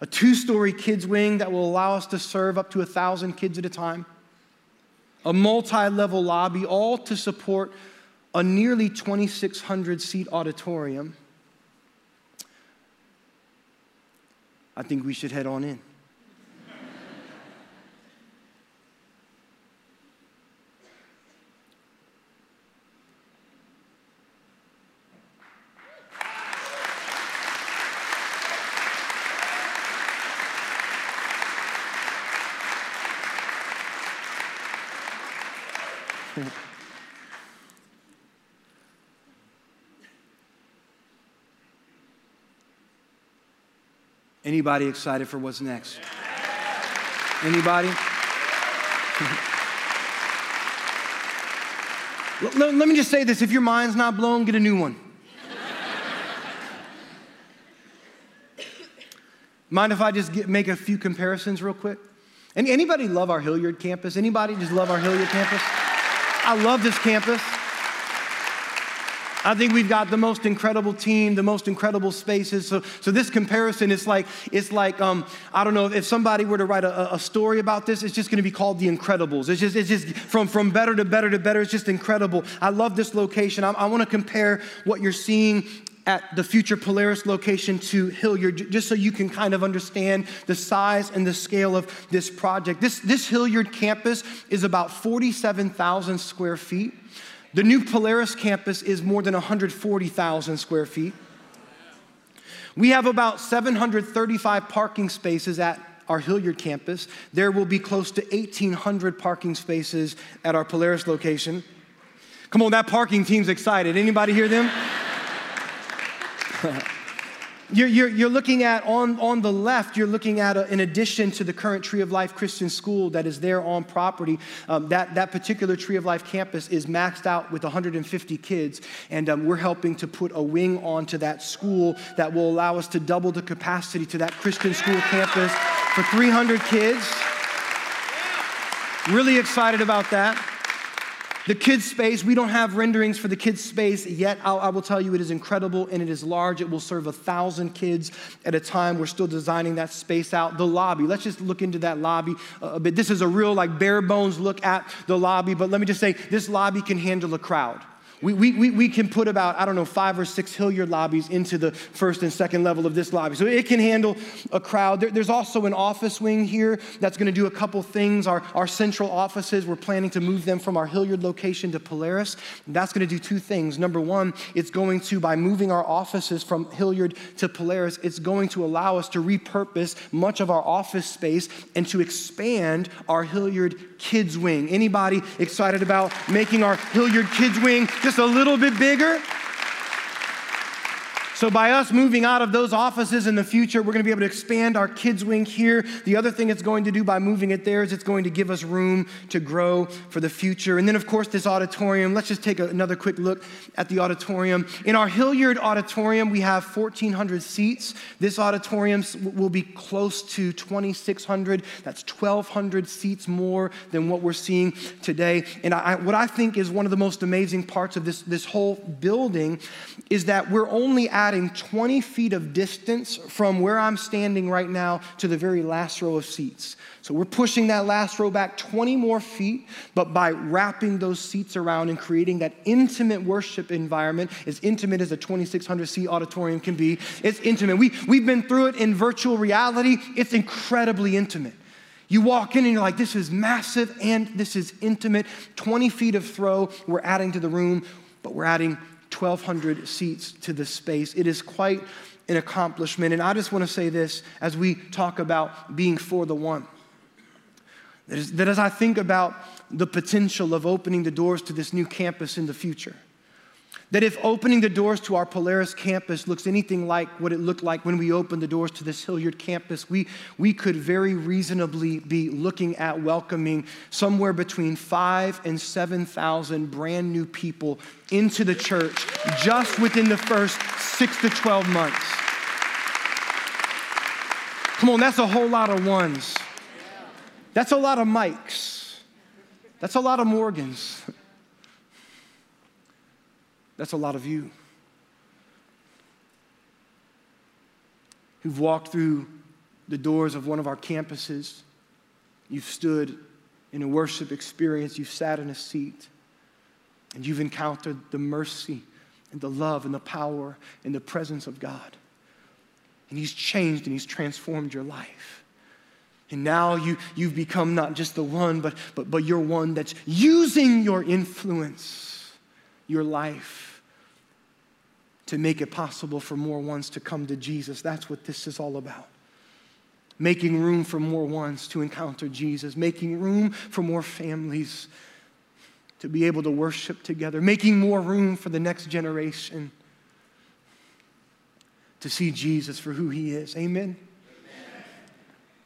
a two story kids' wing that will allow us to serve up to 1,000 kids at a time, a multi level lobby, all to support a nearly 2,600 seat auditorium. I think we should head on in. Anybody excited for what's next? Anybody? let, let me just say this if your mind's not blown, get a new one. Mind if I just get, make a few comparisons real quick? Any, anybody love our Hilliard campus? Anybody just love our Hilliard campus? I love this campus. I think we've got the most incredible team, the most incredible spaces. So, so this comparison is like, it's like, um, I don't know, if somebody were to write a, a story about this, it's just going to be called The Incredibles. It's just, it's just from, from better to better to better. It's just incredible. I love this location. I, I want to compare what you're seeing at the future Polaris location to Hilliard, just so you can kind of understand the size and the scale of this project. This, this Hilliard campus is about 47,000 square feet. The new Polaris campus is more than 140,000 square feet. We have about 735 parking spaces at our Hilliard campus. There will be close to 1,800 parking spaces at our Polaris location. Come on, that parking team's excited. Anybody hear them? [LAUGHS] You're, you're, you're, looking at on, on the left, you're looking at, a, in addition to the current Tree of Life Christian School that is there on property, um, that, that particular Tree of Life campus is maxed out with 150 kids. And um, we're helping to put a wing onto that school that will allow us to double the capacity to that Christian school campus for 300 kids. Really excited about that. The kids' space, we don't have renderings for the kids' space yet. I'll, I will tell you, it is incredible and it is large. It will serve a thousand kids at a time. We're still designing that space out. The lobby, let's just look into that lobby a bit. This is a real, like, bare bones look at the lobby, but let me just say this lobby can handle a crowd. We, we, we, can put about, I don't know, five or six Hilliard lobbies into the first and second level of this lobby. So it can handle a crowd. There, there's also an office wing here that's going to do a couple things. Our, our central offices, we're planning to move them from our Hilliard location to Polaris. That's going to do two things. Number one, it's going to, by moving our offices from Hilliard to Polaris, it's going to allow us to repurpose much of our office space and to expand our Hilliard kids wing. Anybody excited about making our Hilliard kids wing just just a little bit bigger. So, by us moving out of those offices in the future, we're going to be able to expand our kids' wing here. The other thing it's going to do by moving it there is it's going to give us room to grow for the future. And then, of course, this auditorium. Let's just take another quick look at the auditorium. In our Hilliard auditorium, we have 1,400 seats. This auditorium will be close to 2,600. That's 1,200 seats more than what we're seeing today. And I, what I think is one of the most amazing parts of this, this whole building is that we're only at adding 20 feet of distance from where I'm standing right now to the very last row of seats. So we're pushing that last row back 20 more feet, but by wrapping those seats around and creating that intimate worship environment, as intimate as a 2,600 seat auditorium can be, it's intimate. We, we've been through it in virtual reality, it's incredibly intimate. You walk in and you're like, this is massive and this is intimate. 20 feet of throw, we're adding to the room, but we're adding 1,200 seats to this space. It is quite an accomplishment. And I just want to say this as we talk about being for the one. That, is, that as I think about the potential of opening the doors to this new campus in the future, that if opening the doors to our Polaris campus looks anything like what it looked like when we opened the doors to this Hilliard campus, we, we could very reasonably be looking at welcoming somewhere between five and 7,000 brand new people into the church just within the first six to 12 months. Come on, that's a whole lot of ones. That's a lot of Mikes. That's a lot of Morgans. That's a lot of you who've walked through the doors of one of our campuses. You've stood in a worship experience, you've sat in a seat, and you've encountered the mercy and the love and the power and the presence of God. And He's changed and He's transformed your life. And now you, you've become not just the one, but, but, but you're one that's using your influence, your life to make it possible for more ones to come to Jesus. That's what this is all about. Making room for more ones to encounter Jesus, making room for more families to be able to worship together, making more room for the next generation to see Jesus for who he is. Amen.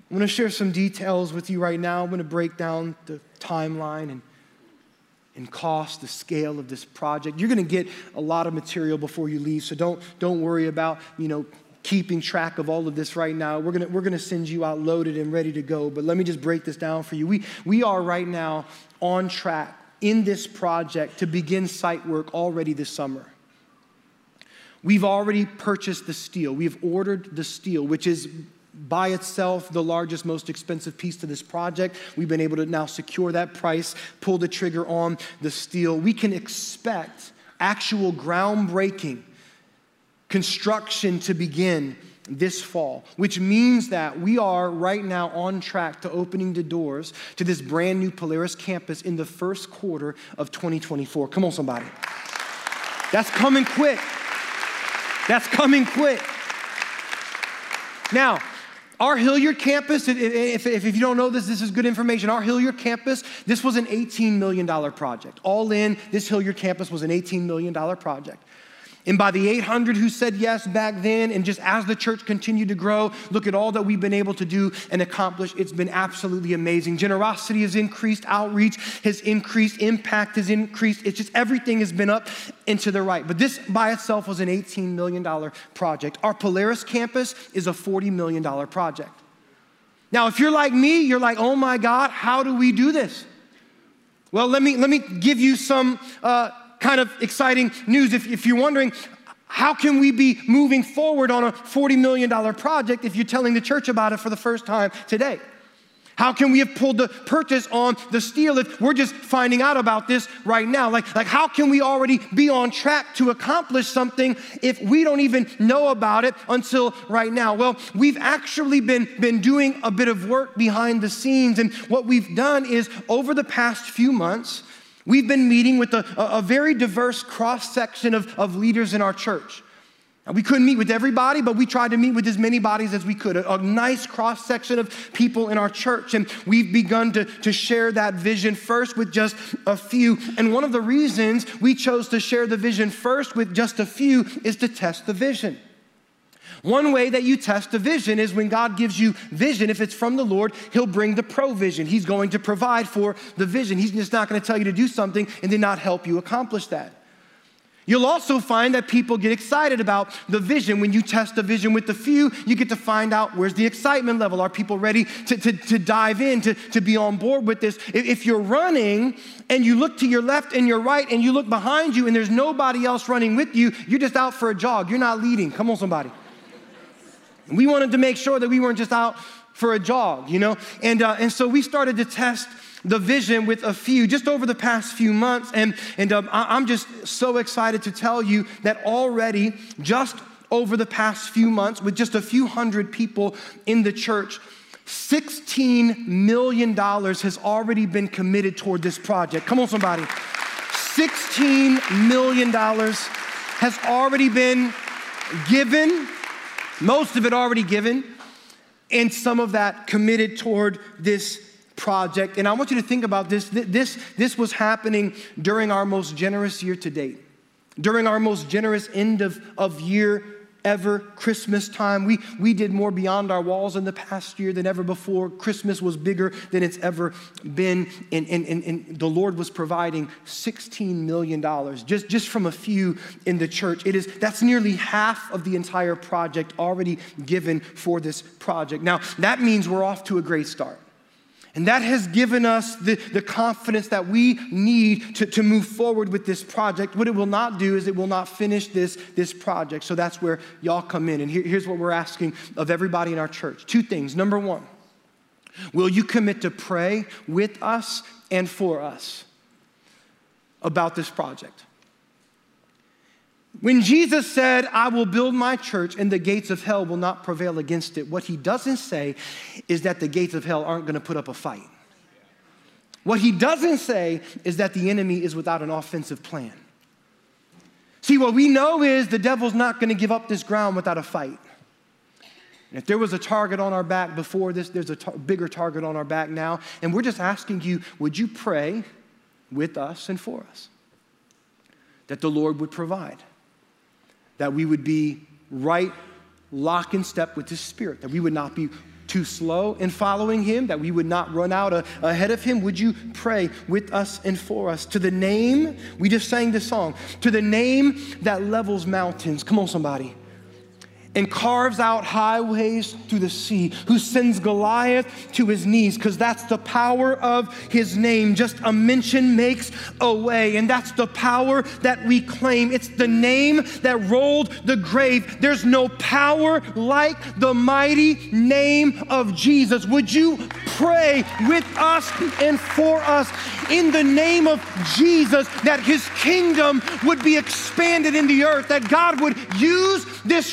I'm going to share some details with you right now. I'm going to break down the timeline and and cost, the scale of this project. You're going to get a lot of material before you leave, so don't, don't worry about, you know, keeping track of all of this right now. We're going we're gonna send you out loaded and ready to go, but let me just break this down for you. We, we are right now on track in this project to begin site work already this summer. We've already purchased the steel. We've ordered the steel, which is by itself the largest, most expensive piece to this project. We've been able to now secure that price, pull the trigger on the steel. We can expect actual groundbreaking construction to begin this fall, which means that we are right now on track to opening the doors to this brand new Polaris campus in the first quarter of 2024. Come on, somebody. That's coming quick. That's coming quick. Now, our Hilliard campus, if, if, you don't know this, this is good information. Our Hilliard campus, this was an $18 million project. All in, this Hilliard campus was an $18 million project. And by the 800 who said yes back then, and just as the church continued to grow, look at all that we've been able to do and accomplish. It's been absolutely amazing. Generosity has increased, outreach has increased, impact has increased. It's just everything has been up and to the right. But this by itself was an $18 million project. Our Polaris campus is a $40 million project. Now, if you're like me, you're like, oh my God, how do we do this? Well, let me, let me give you some uh, kind of exciting news. If, if you're wondering, how can we be moving forward on a $40 million project if you're telling the church about it for the first time today? How can we have pulled the purchase on the steel if we're just finding out about this right now? Like, like how can we already be on track to accomplish something if we don't even know about it until right now? Well, we've actually been, been doing a bit of work behind the scenes, and what we've done is over the past few months, we've been meeting with a, a very diverse cross section of, of leaders in our church. We couldn't meet with everybody, but we tried to meet with as many bodies as we could. A, a nice cross section of people in our church. And we've begun to, to share that vision first with just a few. And one of the reasons we chose to share the vision first with just a few is to test the vision. One way that you test a vision is when God gives you vision, if it's from the Lord, He'll bring the provision. He's going to provide for the vision. He's just not going to tell you to do something and then not help you accomplish that. You'll also find that people get excited about the vision. When you test a vision with the few, you get to find out where's the excitement level. Are people ready to, to, to dive in, to, to be on board with this? If you're running and you look to your left and your right and you look behind you and there's nobody else running with you, you're just out for a jog. You're not leading. Come on, somebody. We wanted to make sure that we weren't just out for a jog, you know? And, uh, and so we started to test the vision with a few just over the past few months. And, and um, I, I'm just so excited to tell you that already, just over the past few months, with just a few hundred people in the church, $16 million has already been committed toward this project. Come on, somebody. $16 million has already been given, most of it already given, and some of that committed toward this project. And I want you to think about this. This, this was happening during our most generous year to date, during our most generous end of, of year ever, Christmas time. We, we did more beyond our walls in the past year than ever before. Christmas was bigger than it's ever been. And, and, and, and the Lord was providing $16 million just, just from a few in the church. It is, that's nearly half of the entire project already given for this project. Now, that means we're off to a great start. And that has given us the, the confidence that we need to, to move forward with this project. What it will not do is it will not finish this, this project. So that's where y'all come in. And here, here's what we're asking of everybody in our church two things. Number one, will you commit to pray with us and for us about this project? When Jesus said, I will build my church and the gates of hell will not prevail against it, what he doesn't say is that the gates of hell aren't going to put up a fight. What he doesn't say is that the enemy is without an offensive plan. See, what we know is the devil's not going to give up this ground without a fight. If there was a target on our back before this, there's a tar- bigger target on our back now. And we're just asking you, would you pray with us and for us? That the Lord would provide that we would be right lock in step with his spirit, that we would not be too slow in following him, that we would not run out a, ahead of him. Would you pray with us and for us? To the name, we just sang this song, to the name that levels mountains. Come on, somebody and carves out highways through the sea, who sends Goliath to his knees, because that's the power of his name. Just a mention makes a way, and that's the power that we claim. It's the name that rolled the grave. There's no power like the mighty name of Jesus. Would you pray with us and for us in the name of Jesus that his kingdom would be expanded in the earth, that God would use this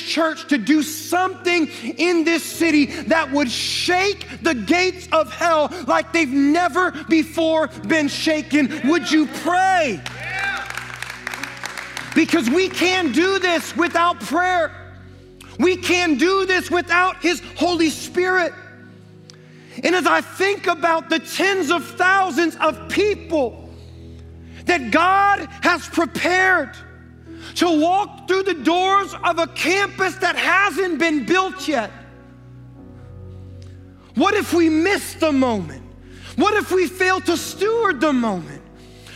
to do something in this city that would shake the gates of hell like they've never before been shaken. Would you pray? Because we can't do this without prayer. We can't do this without His Holy Spirit. And as I think about the tens of thousands of people that God has prepared to walk through the doors of a campus that hasn't been built yet. What if we miss the moment? What if we fail to steward the moment?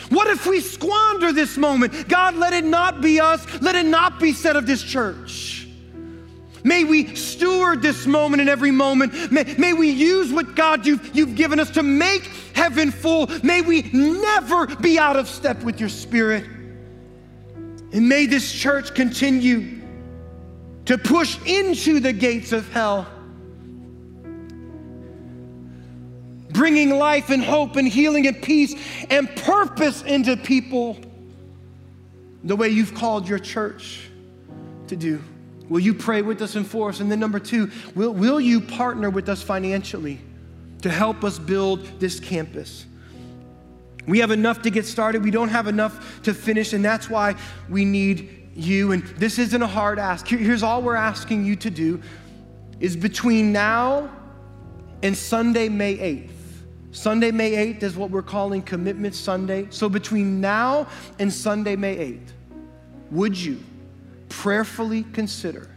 What if we squander this moment? God, let it not be us. Let it not be said of this church. May we steward this moment in every moment. May, may we use what God you've, you've given us to make heaven full. May we never be out of step with your spirit. And may this church continue to push into the gates of hell, bringing life and hope and healing and peace and purpose into people the way you've called your church to do. Will you pray with us and for us? And then, number two, will, will you partner with us financially to help us build this campus? We have enough to get started, we don't have enough to finish, and that's why we need you. And this isn't a hard ask. Here's all we're asking you to do is between now and Sunday, May 8th. Sunday, May 8th is what we're calling Commitment Sunday. So between now and Sunday, May 8th, would you prayerfully consider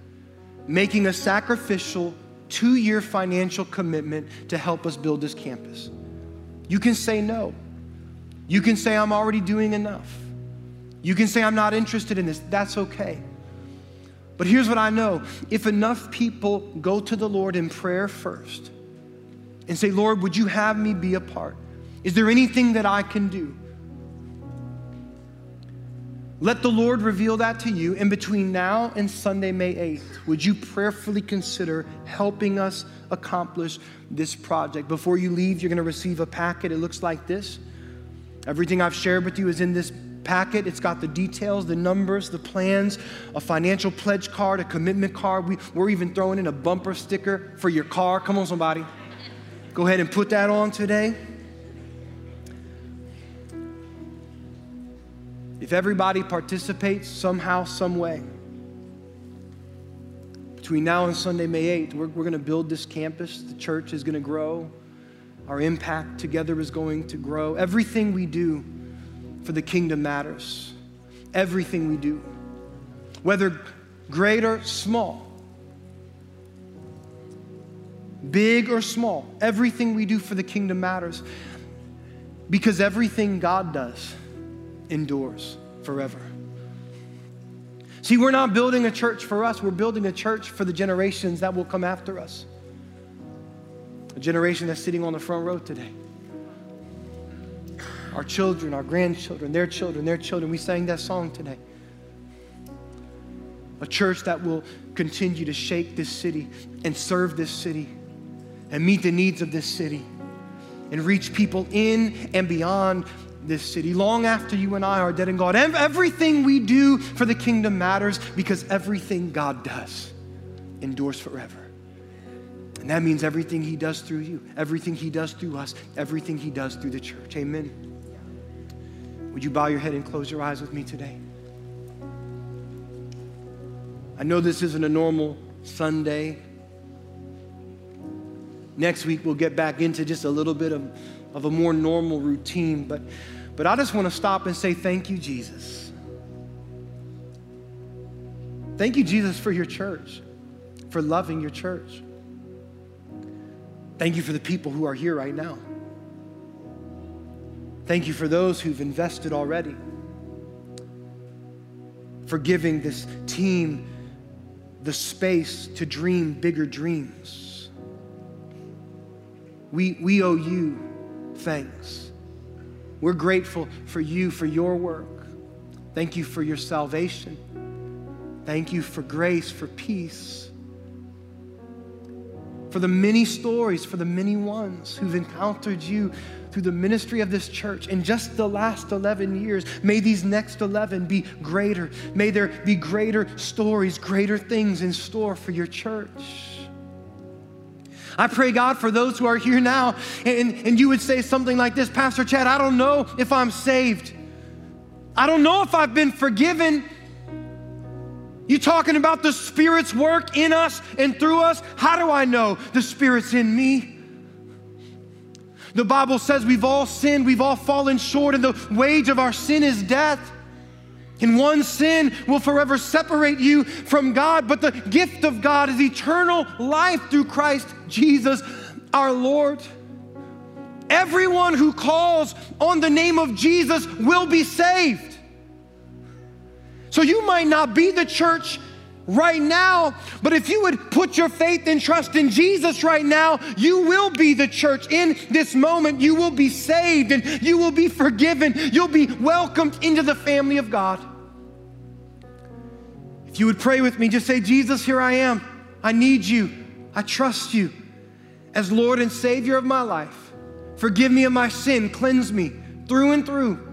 making a sacrificial two year financial commitment to help us build this campus? You can say no. You can say, I'm already doing enough. You can say, I'm not interested in this. That's okay. But here's what I know if enough people go to the Lord in prayer first and say, Lord, would you have me be a part? Is there anything that I can do? Let the Lord reveal that to you. And between now and Sunday, May 8th, would you prayerfully consider helping us accomplish this project? Before you leave, you're going to receive a packet. It looks like this. Everything I've shared with you is in this packet. It's got the details, the numbers, the plans, a financial pledge card, a commitment card. We, are even throwing in a bumper sticker for your car. Come on, somebody. Go ahead and put that on today. if everybody participates somehow, some way, between now and Sunday, May 8th, we're, we're going to build this campus. The church is going to grow. Our impact together is going to grow. Everything we do for the kingdom matters. Everything we do, whether great or small, big or small, everything we do for the kingdom matters because everything God does endures forever. See, we're not building a church for us, we're building a church for the generations that will come after us. A generation that's sitting on the front row today. Our children, our grandchildren, their children, their children. We sang that song today. A church that will continue to shake this city and serve this city and meet the needs of this city and reach people in and beyond this city long after you and I are dead and gone. Everything we do for the kingdom matters because everything God does endures forever. And that means everything He does through you, everything He does through us, everything He does through the church. Amen. Would you bow your head and close your eyes with me today? I know this isn't a normal Sunday. Next week, we'll get back into just a little bit of of a more normal routine. But, but I just want to stop and say thank you, Jesus. Thank you, Jesus, for your church, for loving your church. Thank you for the people who are here right now. Thank you for those who've invested already, for giving this team the space to dream bigger dreams. We, we owe you thanks. We're grateful for you, for your work. Thank you for your salvation. Thank you for grace, for peace, for the many stories, for the many ones who've encountered you through the ministry of this church in just the last 11 years. May these next 11 be greater. May there be greater stories, greater things in store for your church. I pray, God, for those who are here now, and, and you would say something like this Pastor Chad, I don't know if I'm saved. I don't know if I've been forgiven. You talking about the Spirit's work in us and through us? How do I know the Spirit's in me? The Bible says we've all sinned, we've all fallen short, and the wage of our sin is death. And one sin will forever separate you from God, but the gift of God is eternal life through Christ Jesus our Lord. Everyone who calls on the name of Jesus will be saved. So you might not be the church right now. But if you would put your faith and trust in Jesus right now, you will be the church. In this moment, you will be saved and you will be forgiven. You'll be welcomed into the family of God. If you would pray with me, just say, Jesus, here I am. I need you. I trust you as Lord and Savior of my life. Forgive me of my sin. Cleanse me through and through.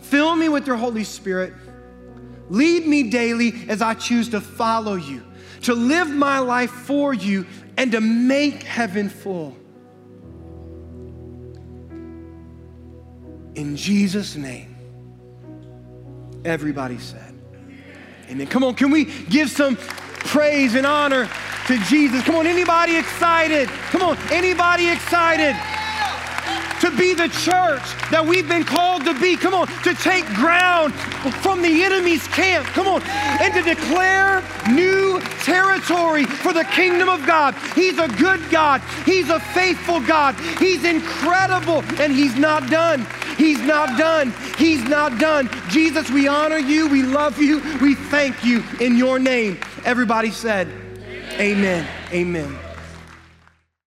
Fill me with your Holy Spirit. Lead me daily as I choose to follow you, to live my life for you, and to make heaven full. In Jesus' name. Everybody said, Amen. Come on, can we give some praise and honor to Jesus? Come on, anybody excited? Come on, anybody excited? To be the church that we've been called to be. Come on, to take ground from the enemy's camp. Come on, and to declare new territory for the kingdom of God. He's a good God, He's a faithful God, He's incredible, and He's not done. He's not done. He's not done. Jesus, we honor you. We love you. We thank you in your name. Everybody said, Amen. Amen. Amen.